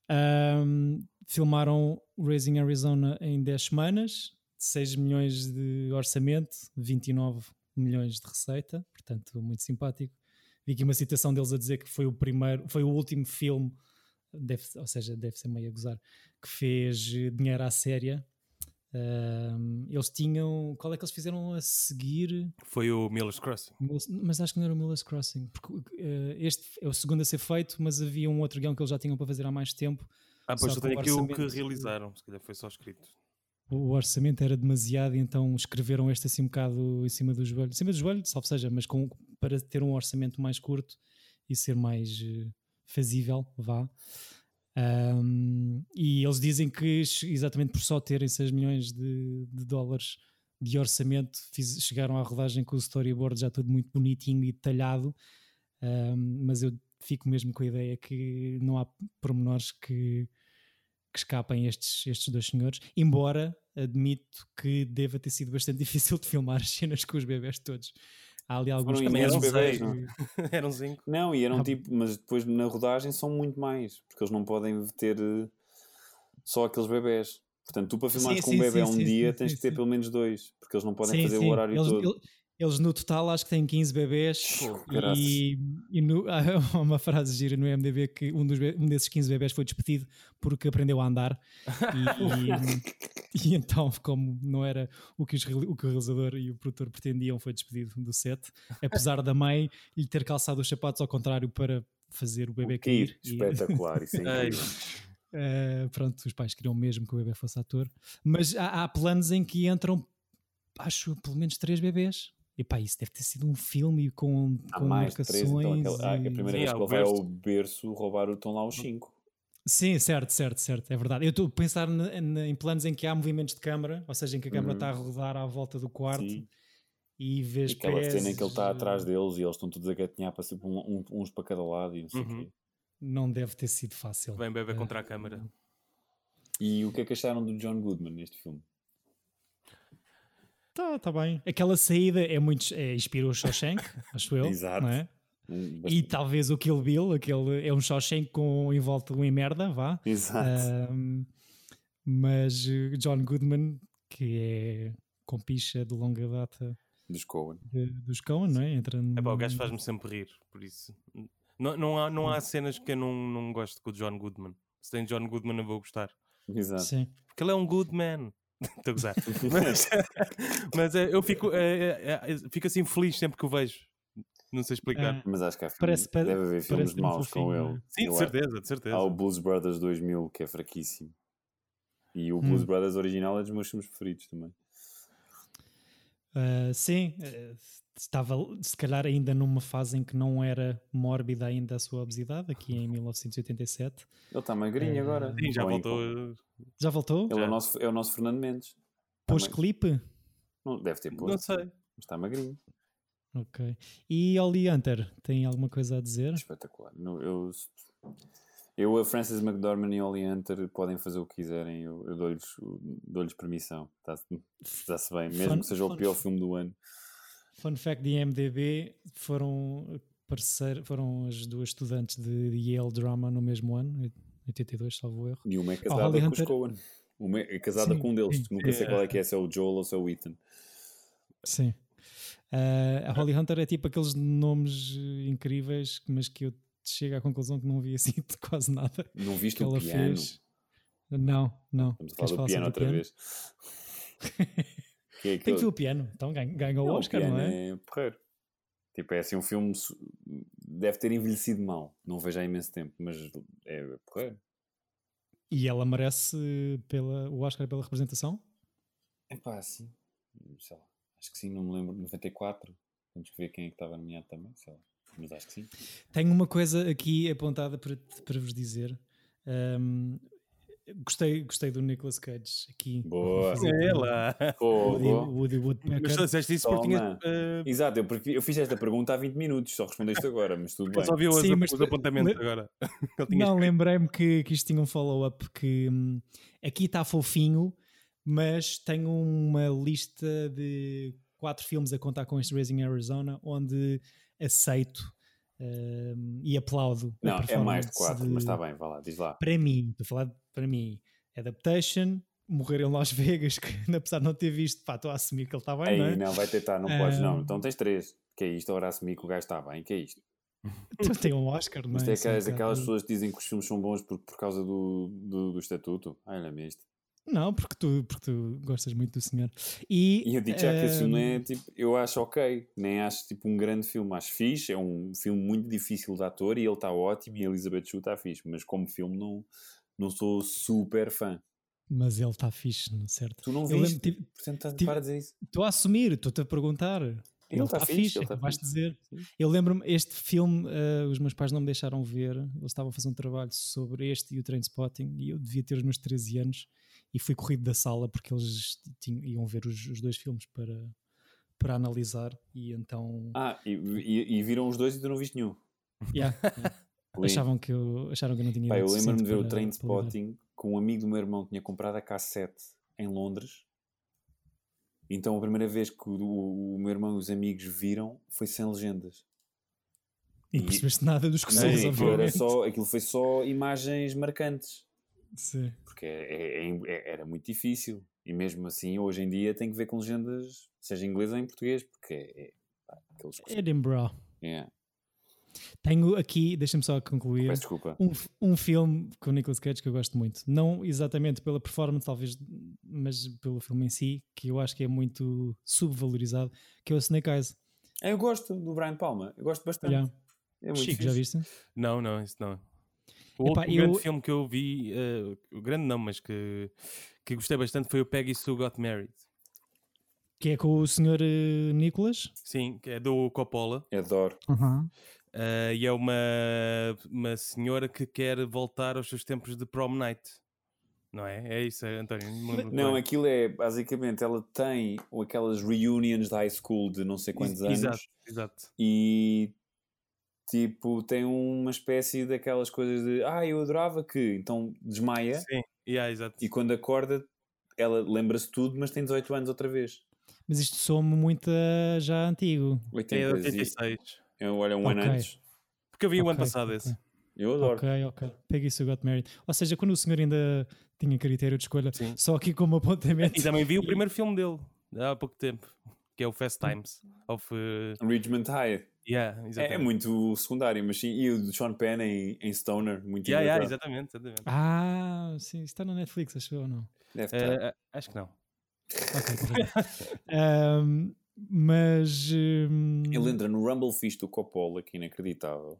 Um, filmaram Raising Arizona em 10 semanas, 6 milhões de orçamento, 29 milhões de receita, portanto, muito simpático. Vi aqui uma citação deles a dizer que foi o primeiro, foi o último filme, deve, ou seja, deve ser meio a gozar, que fez dinheiro à séria. Um, eles tinham, qual é que eles fizeram a seguir? Foi o Miller's Crossing. Mas acho que não era o Miller's Crossing, porque eh, este é o segundo a ser feito, mas havia um outro guião que eles já tinham para fazer há mais tempo. Ah, pois eu tenho aqui o que realizaram. Se calhar foi só escrito. O orçamento era demasiado, então escreveram este assim um bocado em cima do joelho, em cima do joelho, salvo seja, mas com, para ter um orçamento mais curto e ser mais eh, fazível, vá. Ahm, e eles dizem que exatamente por só terem 6 milhões de, de dólares de orçamento fiz- chegaram à rodagem com o storyboard já tudo muito bonitinho e detalhado Ahm, mas eu fico mesmo com a ideia que não há pormenores que, que escapem estes, estes dois senhores, embora admito que deva ter sido bastante difícil de filmar as cenas com os bebés todos. Há ali alguns Foram imensos planos bebés, que- não? Eram cinco. Não, e eram Ah, tipo, mas depois na rodagem são muito mais, porque eles não podem ter eh, só aqueles bebés. Portanto, tu para filmares Sim, com sim, um bebê sim, um sim, dia sim, tens sim, que ter sim. pelo menos dois, porque eles não podem Sim, fazer sim. o horário eles, todo. ele- eles no total acho que têm 15 bebés Pô, e, e no- há uma frase gira no MDB que um, dos, um desses 15 bebés foi despedido porque aprendeu a andar e, e- e então como não era o que, os o que o realizador e o produtor pretendiam foi despedido do set apesar da mãe lhe ter calçado os sapatos ao contrário para fazer o bebê Cair, cair e- espetacular, isso é incrível. Uh, pronto, os pais queriam mesmo que o bebê fosse ator, mas há, há planos em que entram, acho, pelo menos três bebês. E pá, isso deve ter sido um filme com, Há com mais de três, então marcações. aquela, ah, a e- primeira Sim, vez há que o ele vai berço. ao berço roubar o estão lá os cinco. Sim, certo, certo, certo, é verdade. Eu estou a pensar na- na- em planos em que há movimentos de câmara, ou seja, em que a câmara Uhum. está a rodar à volta do quarto Sim. e vês E aquela cena em que ele está atrás deles e eles estão todos a gatinhar para sempre um- um- uns para cada lado e não sei o Uhum. quê. Não deve ter sido fácil. Vem bebê Eh, contra a câmara. E o que é que acharam do John Goodman neste filme? Tá, tá bem. Aquela saída é muito. É, inspirou o Shawshank, acho eu. Exato. Não é? Um, E talvez o Kill Bill, aquele é um Shawshank com envolto em merda, vá. Exato. Ahm, mas eh, John Goodman, que é compicha de longa data Dos Coen. de- dos Coen, não é? Entra no, É pá, o gajo faz-me sempre rir, por isso. Não, não, há, não há cenas que eu não, não gosto com o John Goodman. Se tem John Goodman, eu vou gostar. Exato. Sim. Porque ele é um good man. Estou a gozar. Mas, mas eh, eu fico, eh, eh, fico assim feliz sempre que o vejo. Não sei explicar. Ah, Mas acho que há filmes, Parece- pa- deve haver filmes maus com fofinho, ele. é? Sim, de certeza, de certeza. Há o Blues Brothers 2000 que é fraquíssimo. E o Hum. Blues Brothers original é dos meus filmes preferidos também. Uh, sim, uh, estava se calhar ainda numa fase em que não era mórbida ainda a sua obesidade, aqui em 1987. Ele está magrinho Eh, agora. Sim, já voltou. Já voltou? Ele é Já. o, nosso, é o nosso Fernando Mendes. Pôs Também. clipe? Não, deve ter Não posto. sei. Mas está magrinho. Ok. E Oli Hunter, tem alguma coisa a dizer? Espetacular. No- eu, eu, a Francis McDormand e Ollie Hunter podem fazer o que quiserem. Eu, eu dou-lhes dou-lhes permissão. Está-se bem. Mesmo Fun- que seja o pior filme do ano. Fun fact de IMDB, foram, parceiro, foram as duas estudantes de Yale Drama no mesmo ano, 82, salvo erro. E uma é casada com os Hunter- Coen. Uma é casada Sim, com um deles. sim. Nunca sei É. qual é que é, se é o Joel ou se é o Ethan. Sim. Uh, a Holly Hunter é tipo aqueles nomes incríveis, mas que eu chego à conclusão que não vi assim de quase nada Não viste que o piano? fez. Não, não. Vamos falar do falar piano outra o piano? vez. que é Tem que ver o piano, então ganha, o Não, Oscar, piano não é? é porreiro. Tipo, é assim um filme. Deve ter envelhecido mal. Não vejo há imenso tempo, mas é porreiro. E ela merece pela, o Oscar pela representação? É pá, sim. Sei lá. Acho que sim, não me lembro. 94. Temos que ver quem é que estava nomeado também. Sei lá. Mas acho que sim. Tenho uma coisa aqui apontada para, para vos dizer. Um, gostei, gostei do Nicolas Cage aqui. Boa. É lá. Pô, Woody, boa. Woody Woodpecker. Mas só disseste isso porque tinha. Toma. eh, Exato, eu, eu fiz esta pergunta há 20 minutos, só respondeste agora, mas tudo bem. Só viu os, Sim, mas os tu- apontamentos le- agora. Não, lembrei-me que, que isto tinha um follow-up que hum, aqui está fofinho, mas tenho uma lista de quatro filmes a contar com este Raising Arizona, onde aceito hum, e aplaudo. Não, é mais de performance 4, de- mas está bem, vá lá, diz lá. Para mim, estou a falar para mim, Adaptation, Morrer em Las Vegas, que apesar de não ter visto, pá, estou a assumir que ele está bem, Aí não é? não, vai tentar, não podes, não. Ah. Então tens 3. Que é isto? Agora assumir que o gajo está bem, que é isto? Então Tem um Oscar, não é? Isto é um aquelas, aquelas pessoas que dizem que os filmes são bons por, por causa do, do, do estatuto. Olha-me isto. Não, porque tu, porque tu gostas muito do senhor. E, E eu digo já que esse filme é tipo, eu acho ok, nem acho tipo um grande filme, acho fixe, é um filme muito difícil de ator e ele está ótimo e a Elizabeth Shue está fixe, mas como filme não, não sou super fã. Mas ele está fixe, não é certo? Tu não Eu lembro, viste? tive- Portanto, estás- tive- para de dizer isso. Estou a assumir, estou-te a perguntar. Ele tá está fixe, fixe, ele é tá vais fixe. dizer. Eu lembro-me, este filme, eh, os meus pais não me deixaram ver, eles estavam a fazer um trabalho sobre este e o Trainspotting, e eu devia ter os meus 13 anos, e fui corrido da sala porque eles tinham, iam ver os, os dois filmes para, para analisar, e então Ah, e, e- e viram os dois e tu não viste nenhum. yeah, Lindo. achavam, que eu, acharam que eu não tinha Pá, eu lembro-me de ver o Train para- para lidar. Spotting com um amigo do meu irmão que tinha comprado a cassete em Londres. Então a primeira vez que o, o meu irmão e os amigos viram foi sem legendas. E não percebeste nada dos Não, escoceses, aquilo, era obviamente. só, aquilo foi só imagens marcantes. Sim. Porque é- é- é- era muito difícil. E mesmo assim, hoje em dia, tem que ver com legendas, seja em inglês ou em português, porque é. é pá, aqueles. Edinburgh. Yeah. Tenho aqui, deixa-me só concluir. Peço desculpa. um, um filme com o Nicolas Cage que eu gosto muito. Não exatamente pela performance, talvez, mas pelo filme em si, que eu acho que é muito subvalorizado, que é o Snake Eyes. Eu gosto do Brian Palma, eu gosto bastante. Yeah. É muito Chico, fixe. já viste? Não, não, isso não. O Epá, último grande eu- filme que eu vi, eh, o grande não, mas que, que gostei bastante foi o Peggy Sue Got Married. Que é com o Sr. eh, Nicolas. Sim, que é do Coppola. Adoro. eh, e é uma, uma senhora que quer voltar aos seus tempos de prom night. Não é? É isso, António? Não, Não, aquilo é basicamente ela tem aquelas reunions de high school de não sei quantos anos Exato, exato. e tipo tem uma espécie daquelas coisas de ah, eu adorava que, então desmaia Sim, yeah, exato. e quando acorda ela lembra-se tudo, mas tem 18 anos outra vez. Mas isto soa-me muito já antigo. 80 É de e- 86. eu, olha, um ano Ok. antes. Porque eu vi o ano passado ok. esse. Eu adoro. Ok, ok. Peggy Sue Got Married. Ou seja, quando o senhor ainda tinha critério de escolha, Sim. só aqui como apontamento. E também vi o primeiro filme dele, há pouco tempo, que é o Fast Times. Of, eh, Richmond High. Yeah, É, é muito secundário, mas sim. E o de Sean Penn em, em Stoner, muito Yeah, yeah, exatamente, exatamente. Ah, sim, está na Netflix, acho eu ou não? Deve estar. Eh, acho que não. Ok. Ahm, mas. hum, Ele entra no Rumble Fish do Coppola, que é inacreditável.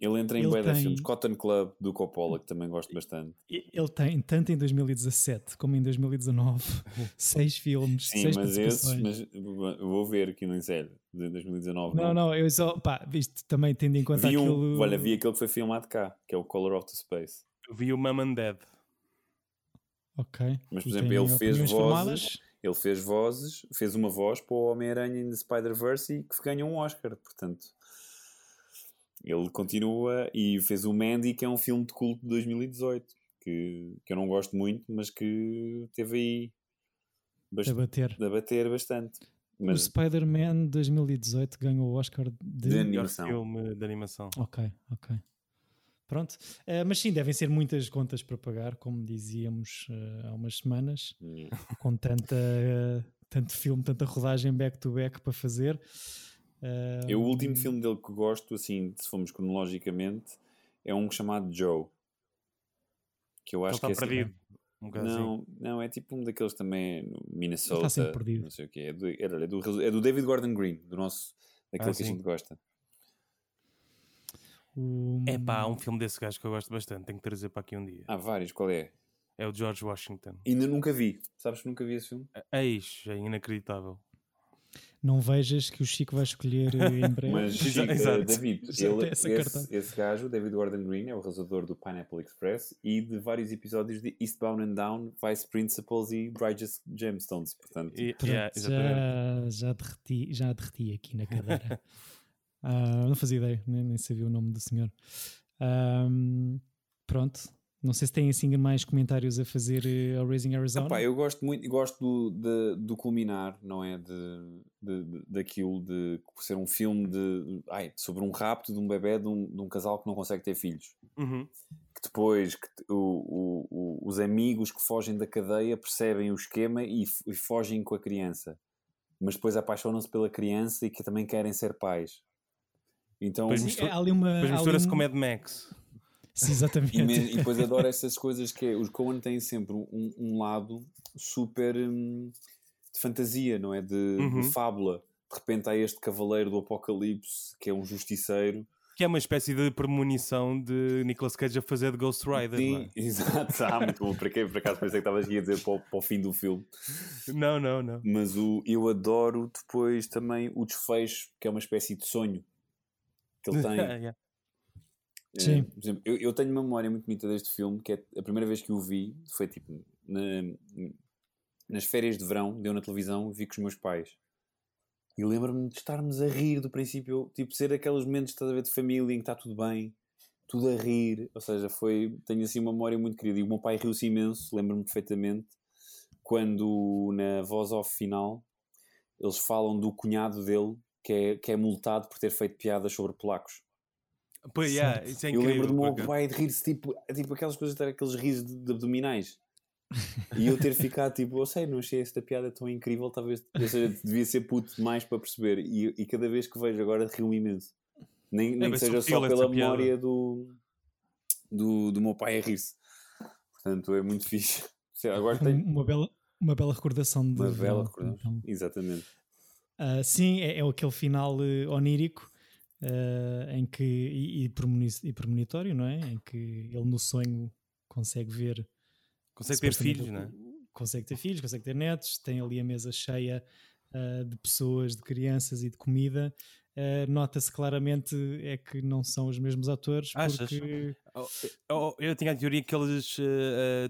Ele entra em bué de tem- filmes. Cotton Club, do Coppola, que também gosto bastante. Ele tem, tanto em 2017 como em 2019, seis filmes, Sim, seis mas esses, mas eu vou ver aqui no Inselho, de 2019. Não, não, eu só, pá, viste, também tendo em conta Vi um, aquilo... olha, vi aquele que foi filmado cá, que é o Color of the Space. Eu vi o Mum and Dad. Ok. Mas, por E exemplo, ele fez vozes, formadas? ele fez vozes, fez uma voz para o Homem-Aranha in the Spider-Verse e que ganhou um Oscar, portanto. Ele continua e fez o Mandy, que é um filme de culto de 2018, que, que eu não gosto muito, mas que teve aí A bast- bater. a bater bastante. O Mas Spider-Man 2018 ganhou o Oscar de... De Melhor Animação. filme de animação. Ok, ok. Pronto. Eh, mas sim, devem ser muitas contas para pagar, como dizíamos eh, há umas semanas, com tanta, eh, tanto filme, tanta rodagem back-to-back para fazer. Eu, o último filme dele que gosto, assim, se formos cronologicamente, é um chamado Joe. Que eu Ele acho está que é assim- perdido. Um assim. Não, não, é tipo um daqueles também no Minnesota. sempre perdido. Não sei o quê. É do, é, é do, é do David Gordon Green, do nosso, daquele Ah, que a sim. gente gosta. É pá, há um filme desse gajo que eu gosto bastante. Tenho que trazer para aqui um dia. Há vários, qual é? É o George Washington. Ainda nunca vi. Sabes que nunca vi esse filme? Eis, é inacreditável. Não vejas que o Chico vai escolher eh, em breve. Mas, Chico, eh, exato. David, ele, esse, esse gajo, David Gordon Green, é o realizador do Pineapple Express e de vários episódios de Eastbound and Down, Vice Principals e Righteous Gemstones. Portanto, E- yeah, já, já, derreti, já derreti aqui na cadeira. Ah, não fazia ideia, nem, nem sabia o nome do senhor. Ahm, pronto, não sei se têm assim mais comentários a fazer eh, ao Raising Arizona. Epá, eu gosto muito, gosto do, de- do culminar, não é? De, de, de- daquilo de ser um filme de, ai, sobre um rapto de um bebê de um, de um casal que não consegue ter filhos. Uhum. Que depois que o- o- o- os amigos que fogem da cadeia percebem o esquema e, e fogem com a criança. Mas depois apaixonam-se pela criança e que também querem ser pais. Então, mistura- há ali uma. Depois há ali mistura-se um- com Mad Max. Sim, exatamente. E, e depois adoro essas coisas que é, os Coen têm sempre um, um lado super hum, de fantasia, não é? De, de Uhum. fábula. De repente há este cavaleiro do apocalipse que é um justiceiro. Que é uma espécie de premonição de Nicolas Cage a fazer de Ghost Rider. Sim, é? exato. Ah, muito bom. Para quê? Por acaso pensei que estavas aqui a dizer para o, para o fim do filme. Não, não, não. Mas o, eu adoro depois também o desfecho, que é uma espécie de sonho que ele tem. Yeah. Eh, Sim. por exemplo, eu, eu tenho uma memória muito bonita deste filme, que é a primeira vez que o vi foi tipo na- nas férias de verão, deu na televisão, vi com os meus pais. E lembro-me de estarmos a rir do princípio, tipo, ser aqueles momentos estás a ver, de família em que está tudo bem, tudo a rir. Ou seja, foi, tenho assim uma memória muito querida. E o meu pai riu-se imenso, lembro-me perfeitamente, quando na voz off final eles falam do cunhado dele que é, que é multado por ter feito piadas sobre polacos. Pois, yeah, isso é Eu incrível. lembro do meu porque- pai de rir-se tipo, tipo aquelas coisas, ter aqueles risos de, de abdominais. E eu ter ficado tipo, eu sei, não achei esta piada tão incrível, talvez seja, devia ser puto demais para perceber. E, e cada vez que vejo agora rio imenso. Nem, nem bem que seja só pela memória do, do, do meu pai a rir-se. Portanto, é muito fixe. Sei Agora tenho Uma bela, uma bela recordação de. uma bela recordação. então. Exatamente. Ah, sim, é, é aquele final eh, onírico ah, em que, e, e, premoni- e premonitório, não é? Em que ele no sonho consegue ver. Consegue ter filhos, não é? Consegue ter filhos, consegue ter netos, tem ali a mesa cheia ah, de pessoas, de crianças e de comida. Ah, Nota-se claramente é que não são os mesmos atores, Achas? porque Oh, oh, Eu tinha a teoria que eles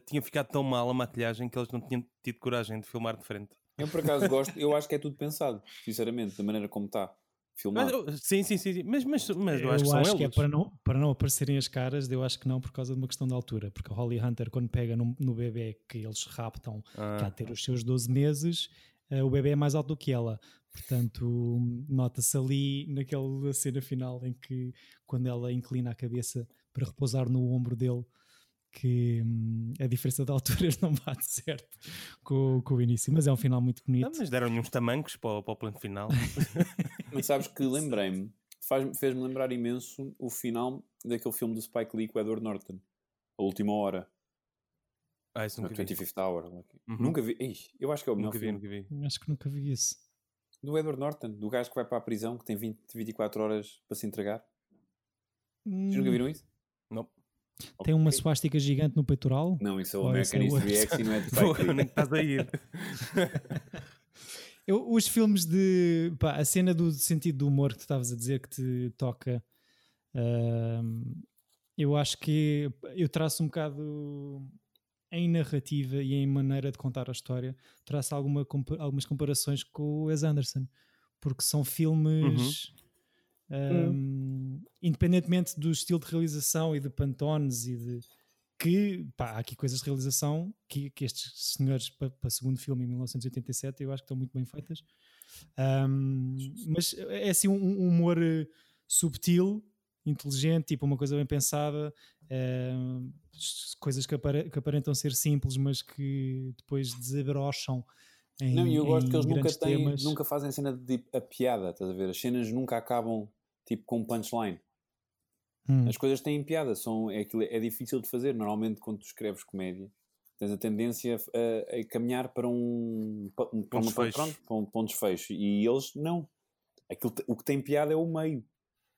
tinham ficado tão mal a maquilhagem que eles não tinham tido coragem de filmar de frente. Eu por acaso gosto, eu acho que é tudo pensado, sinceramente, da maneira como está filmado. eu- sim, sim, sim, sim. Mas, mas, mas eu acho que acho que é para não, para não aparecerem as caras, eu acho que não por causa de uma questão de altura, porque a Holly Hunter, quando pega no, no bebê que eles raptam, que há Ah, de ter os seus 12 meses, eh, o bebê é mais alto do que ela. Portanto, nota-se ali naquela cena final em que, quando ela inclina a cabeça para repousar no ombro dele, que hum, a diferença de alturas não bate certo com, com o início. Mas é um final muito bonito. não, mas deram-lhe uns tamancos para, o- para o plano final. Mas sabes que lembrei-me, fez-me lembrar imenso o final daquele filme do Spike Lee com o Edward Norton, A Última Hora, Ah, isso nunca vi. 25th Hour. Uhum. Nunca vi. Ixi, eu acho que é o melhor Nunca vi, filme. nunca vi. Acho que nunca vi isso. Do Edward Norton, do gajo que vai para a prisão, que tem 20, 24 horas para se entregar. Vocês nunca Hum, viram isso? Não. Tem uma suástica gigante no peitoral. Não, isso é o Ou American é o History. X e não é de Pô, que estás a ir? Eu- os filmes de. pá, a cena do sentido do humor que tu estavas a dizer que te toca. ahm, eu acho que eu traço um bocado em narrativa e em maneira de contar a história, traço alguma, algumas comparações com o Wes Anderson, porque são filmes. Ahm, Independentemente do estilo de realização e de pantones e de que pá, há aqui coisas de realização que, que estes senhores para o segundo filme em 1987 eu acho que estão muito bem feitas. Ahm, mas é assim um, um humor eh, subtil inteligente, tipo uma coisa bem pensada s- coisas que, apare- que aparentam ser simples mas que depois desabrocham em, Não, e eu gosto que eles nunca, têm, nunca fazem a cena de tipo, a piada, estás a ver? As cenas nunca acabam tipo com punchline. Hum, As coisas têm piada, são, é, aquilo- é difícil de fazer. Normalmente, quando tu escreves comédia, tens a tendência a, a caminhar para um, pa- um, para Um uma- pronto, para um, para um desfecho. E eles não. Aquilo, o que tem piada é o meio. Ou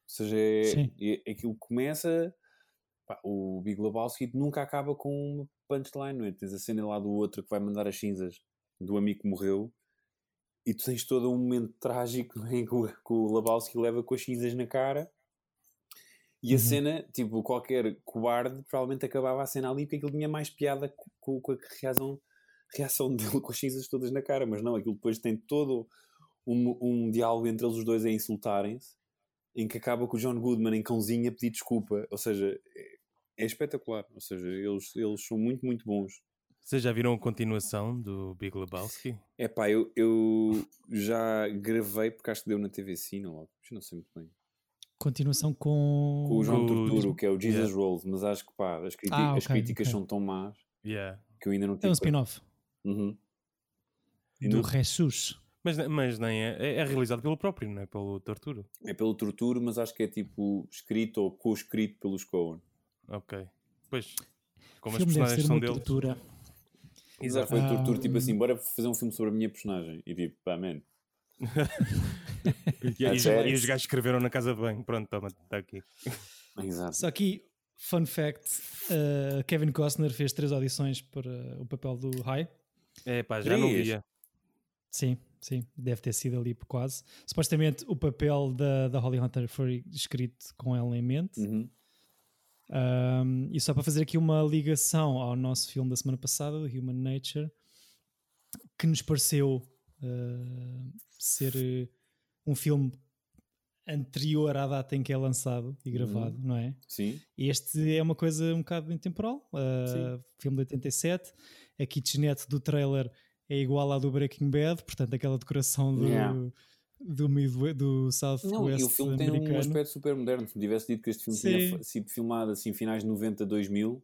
seja, é, Sim. é- aquilo começa. pá, o Big Lebowski nunca acaba com uma punchline, não é? Tens a cena lá do outro que vai mandar as cinzas do amigo que morreu. E tu tens todo um momento trágico não é? em que o, que o Lebowski leva com as cinzas na cara e a Uhum. cena, tipo, qualquer cobarde provavelmente acabava a cena ali porque aquilo tinha mais piada co- com, com a reação, reação dele com as cinzas todas na cara, mas não, aquilo depois tem todo um, um diálogo entre eles os dois a insultarem-se, em que acaba com o John Goodman em cãozinho a pedir desculpa, ou seja, é, é espetacular, ou seja, eles, eles são muito, muito bons. Vocês já viram a continuação do Big Lebowski? É pá, eu, eu já gravei porque acho que deu na TV Cine logo, não sei muito bem. continuação com, Com o João o- Torturo, que é o Jesus Yeah. Rolls, mas acho que pá, as, criti- Ah, as ok, críticas ok. são tão más Yeah. que eu ainda não é tive. um spin-off Uhum. Do não- Jesus Mas, mas nem é, é, é realizado pelo próprio, não é pelo Torturo. É pelo Torturo, mas acho que é tipo escrito ou co-escrito pelos Coen. Ok. Pois, como as personagens ser são uma deles. tortura Exato. foi Torturo, tipo assim, bora fazer um filme sobre a minha personagem. E tipo, pá, man. E, Ah, e- e os gajos escreveram na casa de banho. Pronto, toma, está aqui. Exato. Só que, fun fact, uh, Kevin Costner fez três audições para o papel do High. É pá, já não via. Sim, sim, deve ter sido ali por quase. Supostamente o papel da, da Holly Hunter foi escrito com ela em mente. Uhum. Um, e só para fazer aqui uma ligação ao nosso filme da semana passada, do Human Nature, que nos pareceu uh, ser uh, um filme anterior à data em que é lançado e gravado, não é? Sim. Este é uma coisa um bocado intemporal. Uh, filme de 87. A kitchenette do trailer é igual à do Breaking Bad, portanto, aquela decoração do, Yeah. Do, Midway, do Não, e o filme tem um americano. aspecto super moderno. Se me tivesse dito que este filme tinha Sim. fa- sido filmado assim, finais de 90, 2000,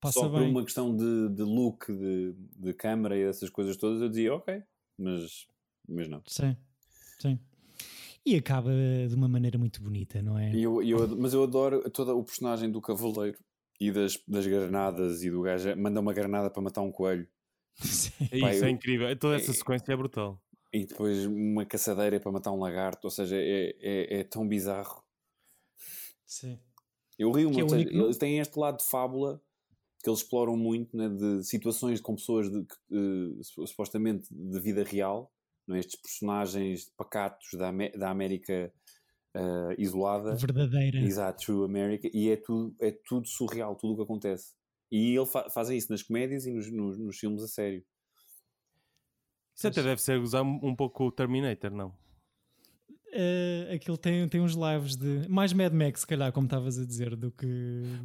Passa só por bem. uma questão de, de look, de, de câmara e essas coisas todas, eu dizia, ok, mas, mas não. Sim, sim. E acaba de uma maneira muito bonita, não é? Eu, eu mas eu adoro todo o personagem do cavaleiro e das, das granadas e do gajo manda uma granada para matar um coelho Sim. É Pá, isso, eu- é incrível. Toda essa é- sequência é brutal. E depois uma caçadeira para matar um lagarto, ou seja, é, é, é tão bizarro. Sim. Eu rio é muito, eles têm este lado de fábula que eles exploram muito né, de situações com pessoas de, que, eh, su- supostamente de vida real, não é? estes personagens pacatos da, da América eh, isolada. Verdadeira. Exato, True America, e é tudo, é tudo surreal, tudo o que acontece. E ele fa faz isso nas comédias e nos, nos, nos filmes a sério. Isso até deve ser usar um pouco o Terminator, não? Uh, aquilo tem, tem uns lives de. Mais Mad Max, se calhar, como estavas a dizer, do que.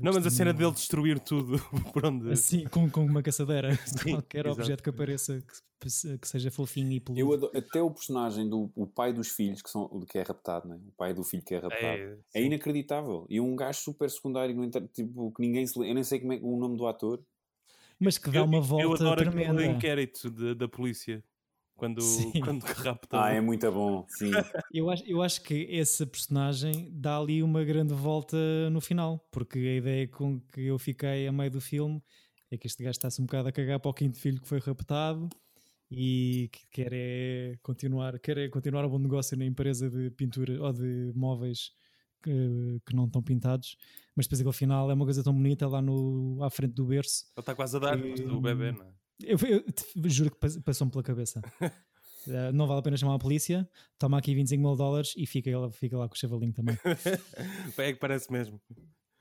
Não, mas a cena dele destruir tudo por onde. Assim, com, com uma caçadeira. Sim, Qualquer exato. objeto que apareça que, que seja fofinho e peludo. Eu adoro- até o personagem do o pai dos filhos, que, são, que é raptado, né? o pai do filho que é raptado, é, É, inacreditável. E um gajo super secundário, no entanto, tipo, que ninguém se lembra. Eu nem sei como é o nome do ator. Mas que dá uma volta eu adoro tremenda. aquele inquérito de- da polícia quando, Sim. quando rapta. Ah, é muito bom, sim. Eu acho, eu acho que essa personagem dá ali uma grande volta no final, porque a ideia com que eu fiquei a meio do filme é que este gajo está-se um bocado a cagar para o quinto filho que foi raptado e que quer é continuar, quer é continuar a bom negócio na empresa de pintura ou de móveis que, que não estão pintados, mas depois aquele final é uma coisa tão bonita lá no, à frente do berço. Ele está quase a dar Que- do bebê, não é? Eu, eu te- juro que pas- passou-me pela cabeça. Eh, não vale a pena chamar a polícia, toma aqui 25 mil dólares e fica, lá- fica lá com o chavalinho também. é que parece mesmo.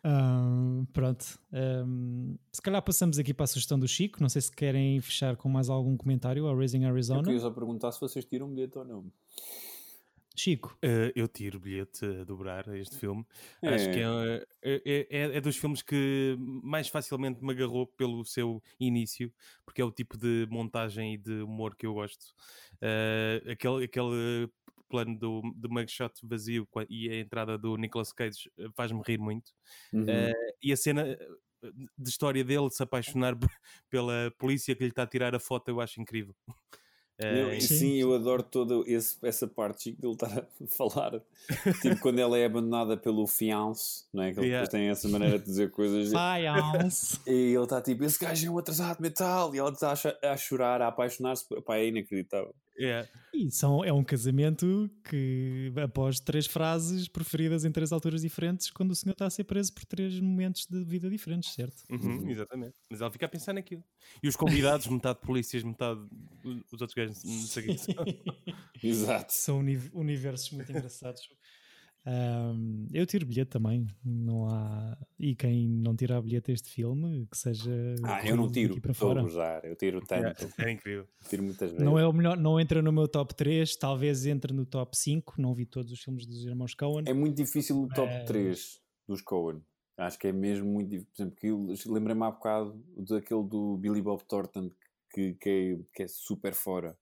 Ah, pronto. Ahm, se calhar passamos aqui para a sugestão do Chico. Não sei se querem fechar com mais algum comentário ao Raising Eu Arizona. queria só perguntar se vocês tiram um bilhete ou não. Chico, Uh, eu tiro o bilhete a dobrar a este filme. É. Acho que é, é, é- é dos filmes que mais facilmente me agarrou pelo seu início, porque é o tipo de montagem e de humor que eu gosto. Uh, aquele, aquele plano do, do mugshot vazio e a entrada do Nicolas Cage uh, faz-me rir muito. Uhum. Uh, e a cena de história dele se apaixonar pela polícia que lhe está a tirar a foto eu acho incrível. Eu- e Sim. sim, eu adoro toda esse- essa parte Chico, dele estar a falar. tipo, quando ela é abandonada pelo fiance, não é? Que ele Yeah. depois tem essa maneira de dizer coisas. Science. E ele está tipo, esse gajo é um atrasado mental. E ela está a chorar, a apaixonar-se. Pá, é inacreditável. Yeah. E são, é um casamento que, após três frases preferidas em três alturas diferentes, quando o senhor está a ser preso por três momentos de vida diferentes, certo? Uhum, Exatamente. Mas ela fica a pensar naquilo. E os convidados, metade polícias, metade os outros gajos, não sei o que são. Exato. São uni- universos muito engraçados. Ahm, eu tiro bilhete também. Não há. E quem não tirar bilhete a este filme, que seja. Ah, eu não tiro. Estou a fora. gozar. Eu tiro tanto. É incrível. Tiro muitas vezes. Não é o melhor, não entra no meu top 3, talvez entre no top 5. Não vi todos os filmes dos irmãos Coen. É muito difícil o top Mas- 3 dos Coen. Acho que é mesmo muito difícil. Por exemplo, que eu lembrei-me há bocado daquele do Billy Bob Thornton que, que, é, que é super fora.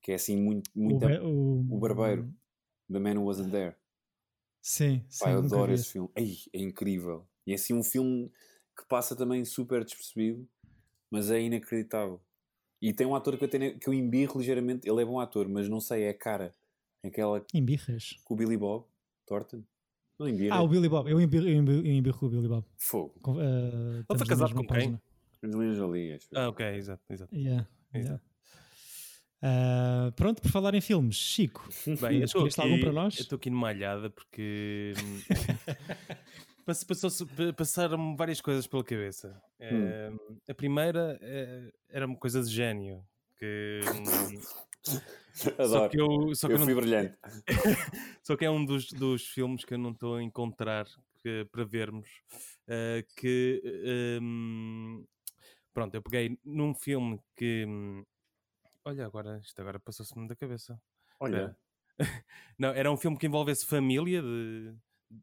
Que é assim muito. o, muito be- o, o barbeiro. The Man Who Wasn't There. Sim, sim. Pá, eu adoro vi esse filme. Ei, é incrível. E é assim um filme que passa também super despercebido, mas é inacreditável. E tem um ator que eu, tenho, que eu embirro ligeiramente. Ele é bom ator, mas não sei, é a cara. Aquela Em birras. com o Billy Bob Thornton. Não embirra. Ah, o Billy Bob. Eu embirro, eu embirro, eu embirro com o Billy Bob. Fogo. Com- ah, estamos na casado com quem? Angelina Jolie. Ah, ok, exato, exato. Yeah, Exato. yeah. Ah, pronto, por falar em filmes, Chico, Bem, eu estou Escolheste aqui, algum para nós? eu estou aqui numa alhada porque hum, passaram-me várias coisas pela cabeça. Eh, a primeira eh, era uma coisa de gênio. Que, hum, só Adoro. que eu, só que eu eu não fui brilhante. Só que é um dos, dos filmes que eu não estou a encontrar que- para vermos. eh, que hum, pronto, eu peguei num filme que hum, olha, agora isto agora passou-se-me da cabeça. Olha, Não, era um filme que envolvesse família de,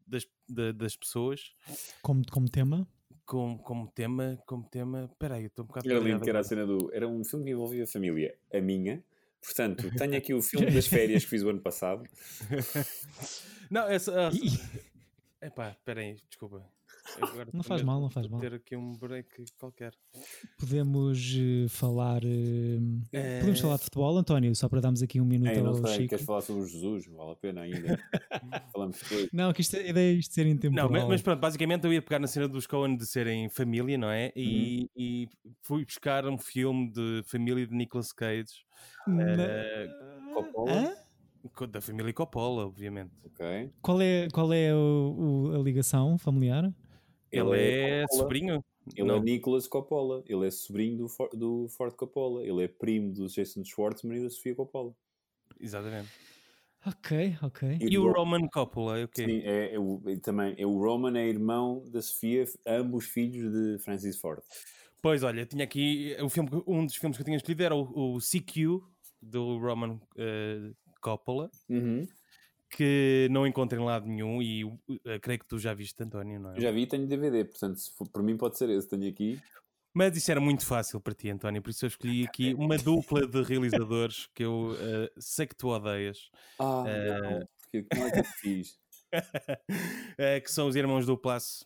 das, de- das pessoas como, como tema. com, como tema. Como tema. Espera aí, eu estou um bocado. era lindo que era a cena do. Era um filme que envolvia a família, a minha. Portanto, tenho aqui o filme das férias que fiz o ano passado. Não, essa. Ih, Epá, espera aí, desculpa. Agora Não faz mal, não faz mal. ter aqui um break qualquer. podemos eh, falar. eh, Eh, Podemos falar de futebol, António, só para darmos aqui um minuto Ei, não ao sei, Chico. queres falar sobre o Jesus? Vale a pena ainda. Falamos depois. Não, que isto, a ideia é isto ser intemporal. Não, mas, mas pronto, basicamente eu ia pegar na cena dos Coen de serem família, não é? E, Uhum. e fui buscar um filme de família de Nicolas Cage, Na- eh, Coppola? Hã? da família Coppola, obviamente. Ok. Qual é, qual é o- o- a ligação familiar? Ele, é, Coppola. sobrinho? Ele Não. é Nicholas Coppola. Ele é sobrinho do, For do Ford Coppola. Ele é primo do Jason Schwartzman e da Sofia Coppola. Exatamente. Ok, ok. E E o Roman Coppola, é o quê? Sim, é, é o, é também é o Roman, é irmão da Sofia, ambos filhos de Francis Ford. Pois, olha, tinha aqui o filme, um dos filmes que eu tinha escolhido era o, o CQ do Roman eh, Coppola, Uhum. Que não encontro em lado nenhum e eh, creio que tu já viste, António, não é? Eu Já vi e tenho DVD, portanto, se for, por mim pode ser esse. Tenho aqui. Mas isso era muito fácil para ti, António, por isso eu escolhi aqui uma dupla de realizadores que eu eh, sei que tu odeias, Ah, Eh, não. Porque, como é que eu fiz? eh, que são os irmãos do Place.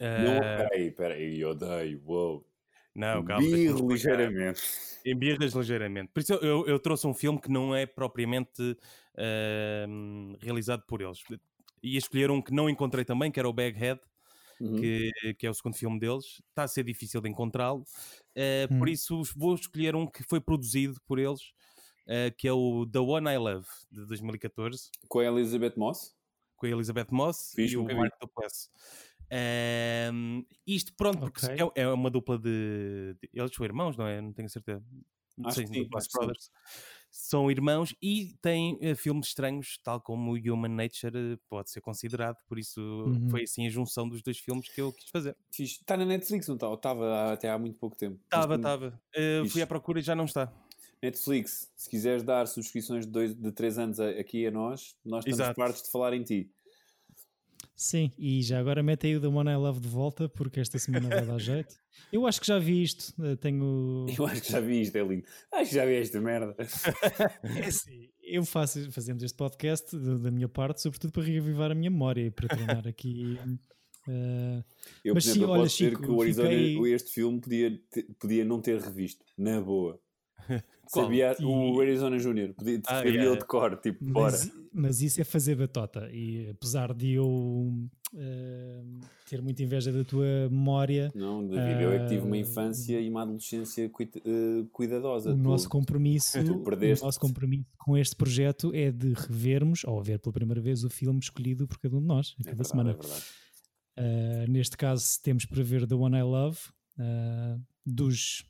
Não, Eh, peraí, peraí, eu odeio. Uou. Não, calma. Birro ligeiramente. Embirras ligeiramente. Por isso eu, eu, eu trouxe um filme que não é propriamente ehm, realizado por eles. Ia escolher um que não encontrei também, que era o Baghead, Uhum. que, que é o segundo filme deles. Está a ser difícil de encontrá-lo. Eh, Hum. Por isso vou escolher um que foi produzido por eles, eh, que é o The One I Love, de 2014, Com a Elizabeth Moss? com a Elizabeth Moss Fixe, e o nunca vi. Mark Duplass. Ahm, isto, pronto, porque é, é uma dupla de, de- Eles são irmãos, não é? Não tenho certeza. Acho sim, sim. Brothers. São irmãos e têm eh, filmes estranhos, tal como Human Nature eh, pode ser considerado. Por isso Uhum. foi assim a junção dos dois filmes que eu quis fazer. Está na Netflix, não está? Ou Estava até há muito pouco tempo. Estava, estava. Fixe. fui à procura e já não está. Netflix, se quiseres dar subscrições de, dois, de 3 anos a- aqui a nós, nós estamos Exato. partes de falar em ti. Sim, e já agora mete aí o The One I Love de volta, porque esta semana vai dar jeito. Eu acho que já vi isto. eh, Tenho. Eu acho que já vi isto, é lindo. Acho que já vi esta merda. É assim, eu faço, fazemos este podcast da minha parte, sobretudo para reavivar a minha memória e para treinar aqui. eh, Eu, Mas por sim, exemplo, eu olha, posso dizer Chico, que o Arizona, fiquei- este filme podia, podia não ter revisto, na boa. Sabia, E- o Arizona Júnior, podia Ah, sabia yeah. de cor, tipo, bora. mas, mas isso é fazer batota. E apesar de eu eh, ter muita inveja da tua memória, Não, David, eu é que tive uma Ah, infância e uma adolescência cuida- eh, cuidadosa. o Tu- nosso compromisso, tu o nosso compromisso com este projeto é de revermos, ou ver pela primeira vez, o filme escolhido por cada um de nós, a É cada verdade, semana. é verdade. Uh, neste caso, temos para ver The One I Love, uh, dos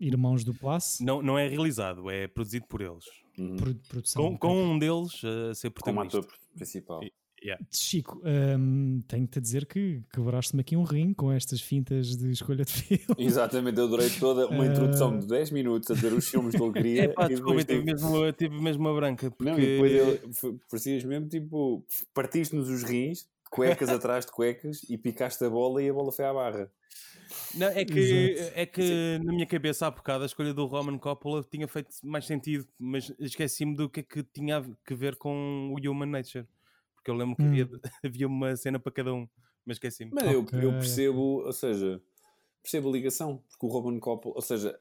irmãos do Place, Não, não é realizado, é produzido por eles. Uhum. pro- produção. Com, com um deles a ser Como protagonista. ator principal. E- Yeah. Chico, um, tenho-te a dizer que quebraste-me aqui um rim com estas fintas de escolha de filme. Exatamente, eu adorei toda uma introdução de 10 minutos a dizer os filmes que ele queria. É pá, e desculpa, depois tive mesmo, tive mesmo uma branca. Porque... Não, e depois ele, foi- parecias mesmo tipo, partiste-nos os rins, cuecas atrás de cuecas e picaste a bola e a bola foi à barra. Não, é que, Exato. é que na minha cabeça há bocado a escolha do Roman Coppola tinha feito mais sentido, mas esqueci-me do que é que tinha a que ver com o Human Nature. Porque eu lembro que Hum. havia, havia uma cena para cada um, mas esqueci-me. Mas eu, Ok, eu percebo, ou seja, percebo a ligação, porque o Roman Coppola, ou seja,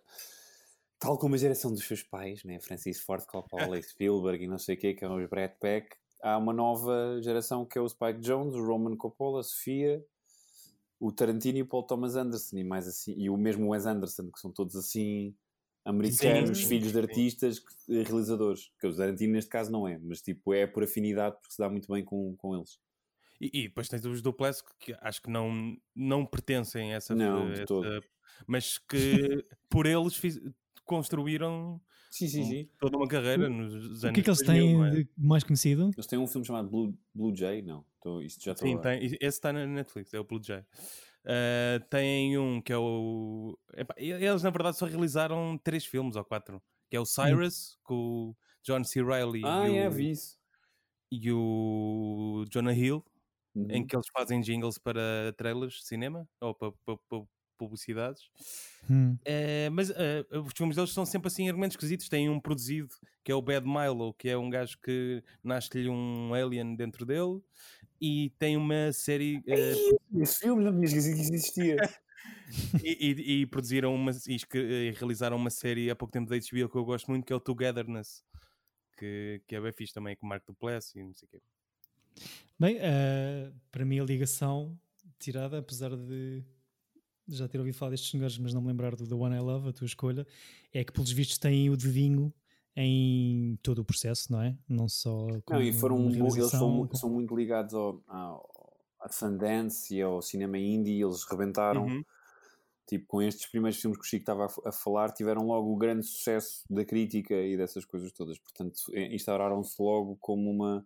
tal como a geração dos seus pais, né? Francis Ford Coppola e Spielberg e não sei o quê, que é os Brad Peck, há uma nova geração que é o Spike Jones, o Roman Coppola, a Sofia, o Tarantino e o Paul Thomas Anderson e mais assim, e o mesmo Wes Anderson, que são todos assim americanos, Sim, filhos de sim. artistas, que- eh, realizadores. Que o Tarantino neste caso não é, mas tipo é por afinidade porque se dá muito bem com, com eles. E, e depois tens os Duplex que acho que não, não pertencem a essa, Não, de essa- todo. mas que por eles fiz- construíram Sim, sim, sim. toda uma carreira nos anos O que é que eles 2000, têm é? mais conhecido? Eles têm um filme chamado Blue, Blue Jay? Não, tô, isto já estou Sim, a- tem, esse está na Netflix, é o Blue Jay. Ah, tem um que é o. epá, eles na verdade só realizaram três filmes ou quatro, que é o Cyrus, com o John C. Reilly Ah, e, é, o, vi isso. e o Jonah Hill, Uhum. em que eles fazem jingles para trailers de cinema ou para, para- para publicidades. Hum. Eh, mas eh, os filmes deles são sempre assim argumentos esquisitos. Tem um produzido que é o Bad Milo, que é um gajo que nasce-lhe um alien dentro dele, e tem uma série. eh, Esse filme não tinha esquecido que existia. e, e- e produziram uma e, e realizaram uma série há pouco tempo da HBO que eu gosto muito, que é o Togetherness, que, que é bem fixe também, com o Marco Duplessis e não sei o quê. Bem, eh, para mim a ligação tirada, apesar de já ter ouvido falar destes senhores, mas não me lembrar do The One I Love, a tua escolha, é que pelos vistos têm o dedinho em todo o processo, não é? Não só com Não, e foram, eles são, são muito ligados ao, ao, a Sundance e ao cinema indie, eles rebentaram. Uhum. Tipo, com estes primeiros filmes que o Chico estava a, a falar, tiveram logo o grande sucesso da crítica e dessas coisas todas. Portanto, eh, instauraram-se logo como uma,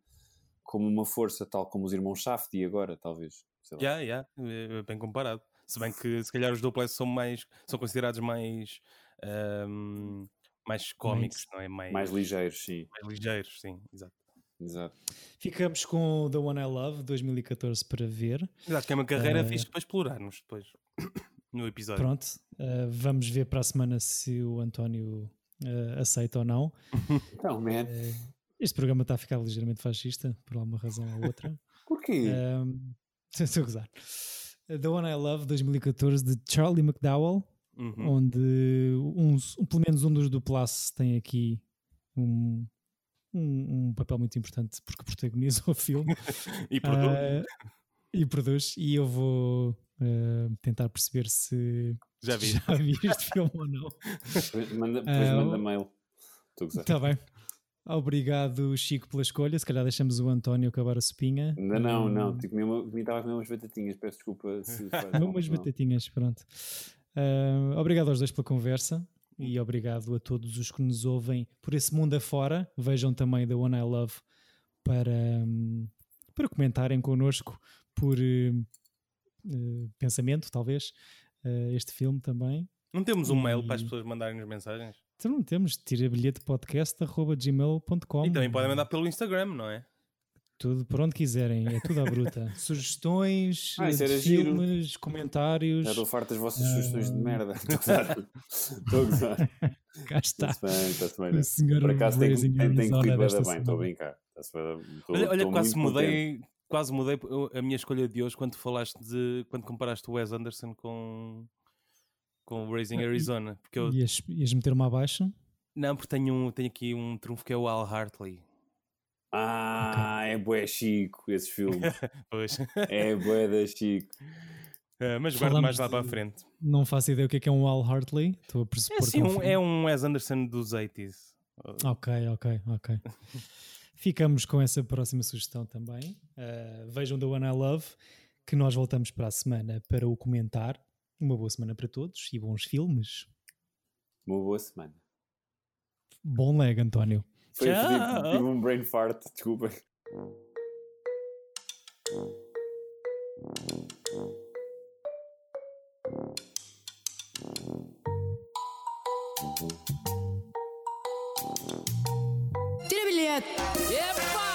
como uma força, tal como os irmãos Safdie agora, talvez. Sei lá. Yeah, yeah, é bem comparado. Se bem que se calhar os Duplessis são mais são considerados mais ahm, mais cómicos, não é? Mais, Mais ligeiros, sim. mais ligeiros, sim, exato. Exato. Ficamos com o The One I Love 2014 para ver. Exato, que é uma carreira Eh, fixe para explorarmos depois no episódio. Pronto, eh, vamos ver para a semana se o António eh, aceita ou não. Então, man, Eh, este programa está a ficar ligeiramente fascista, por alguma razão ou outra. porquê? Um, Estou a gozar. The One I Love 2014 de Charlie McDowell, Uhum. onde uns, um, pelo menos um dos do Plus tem aqui um, um, um papel muito importante porque protagoniza o filme E produz. Ah, e produz. E eu vou ah, tentar perceber se Já vi. já vi este filme ou não. Depois manda, depois ah, manda mail. Está bem. Obrigado, Chico, pela escolha. Se calhar deixamos o António acabar a sopinha. Ainda não, não. Hum, Tipo, mesmo, estava a comer umas batatinhas. Peço desculpa se umas batatinhas, pronto. Ah, obrigado aos dois pela conversa e obrigado a todos os que nos ouvem por esse mundo afora. Vejam também The One I Love para, hum, para comentarem connosco por eh, pensamento, talvez, eh, este filme também. Não temos um mail para as E- pessoas mandarem as mensagens? Então não temos tirabilhetepodcast.gmail.com E também podem mandar pelo Instagram, não é? Tudo por onde quiserem, é tudo à bruta. Sugestões, Ah, era giro. filmes, comentários. Já estou farto das vossas Ah. sugestões de merda. Estou a gozar. Estou a gozar. Cá está. Está-se bem, está-se bem. Senhor Por acaso tem, tem, tem corrido bem, estou a brincar. Estou- Olha, olha quase contente. mudei, quase mudei a minha escolha de hoje quando falaste de quando comparaste o Wes Anderson com com o Raising Ah, Arizona, porque eu Ias, ias meter-me abaixo? não, porque tenho um, tenho aqui um trunfo que é o Al Hartley. Ah, é bué chico esses filmes. Pois. é bué da chico. Eh, mas guardo mais lá para a de- frente. Não faço ideia o que é que é um Al Hartley. Estou a É, pressupor que um, é um Wes Anderson dos 80s. Ok, ok, ok. Ficamos com essa próxima sugestão também. Uh, vejam The One I Love, que nós voltamos para a semana para o comentar. Uma boa semana para todos e bons filmes. Uma boa semana. Bom leg, António. Foi Tchau. tive, um brain fart, desculpa. Tira bilhete. Epa!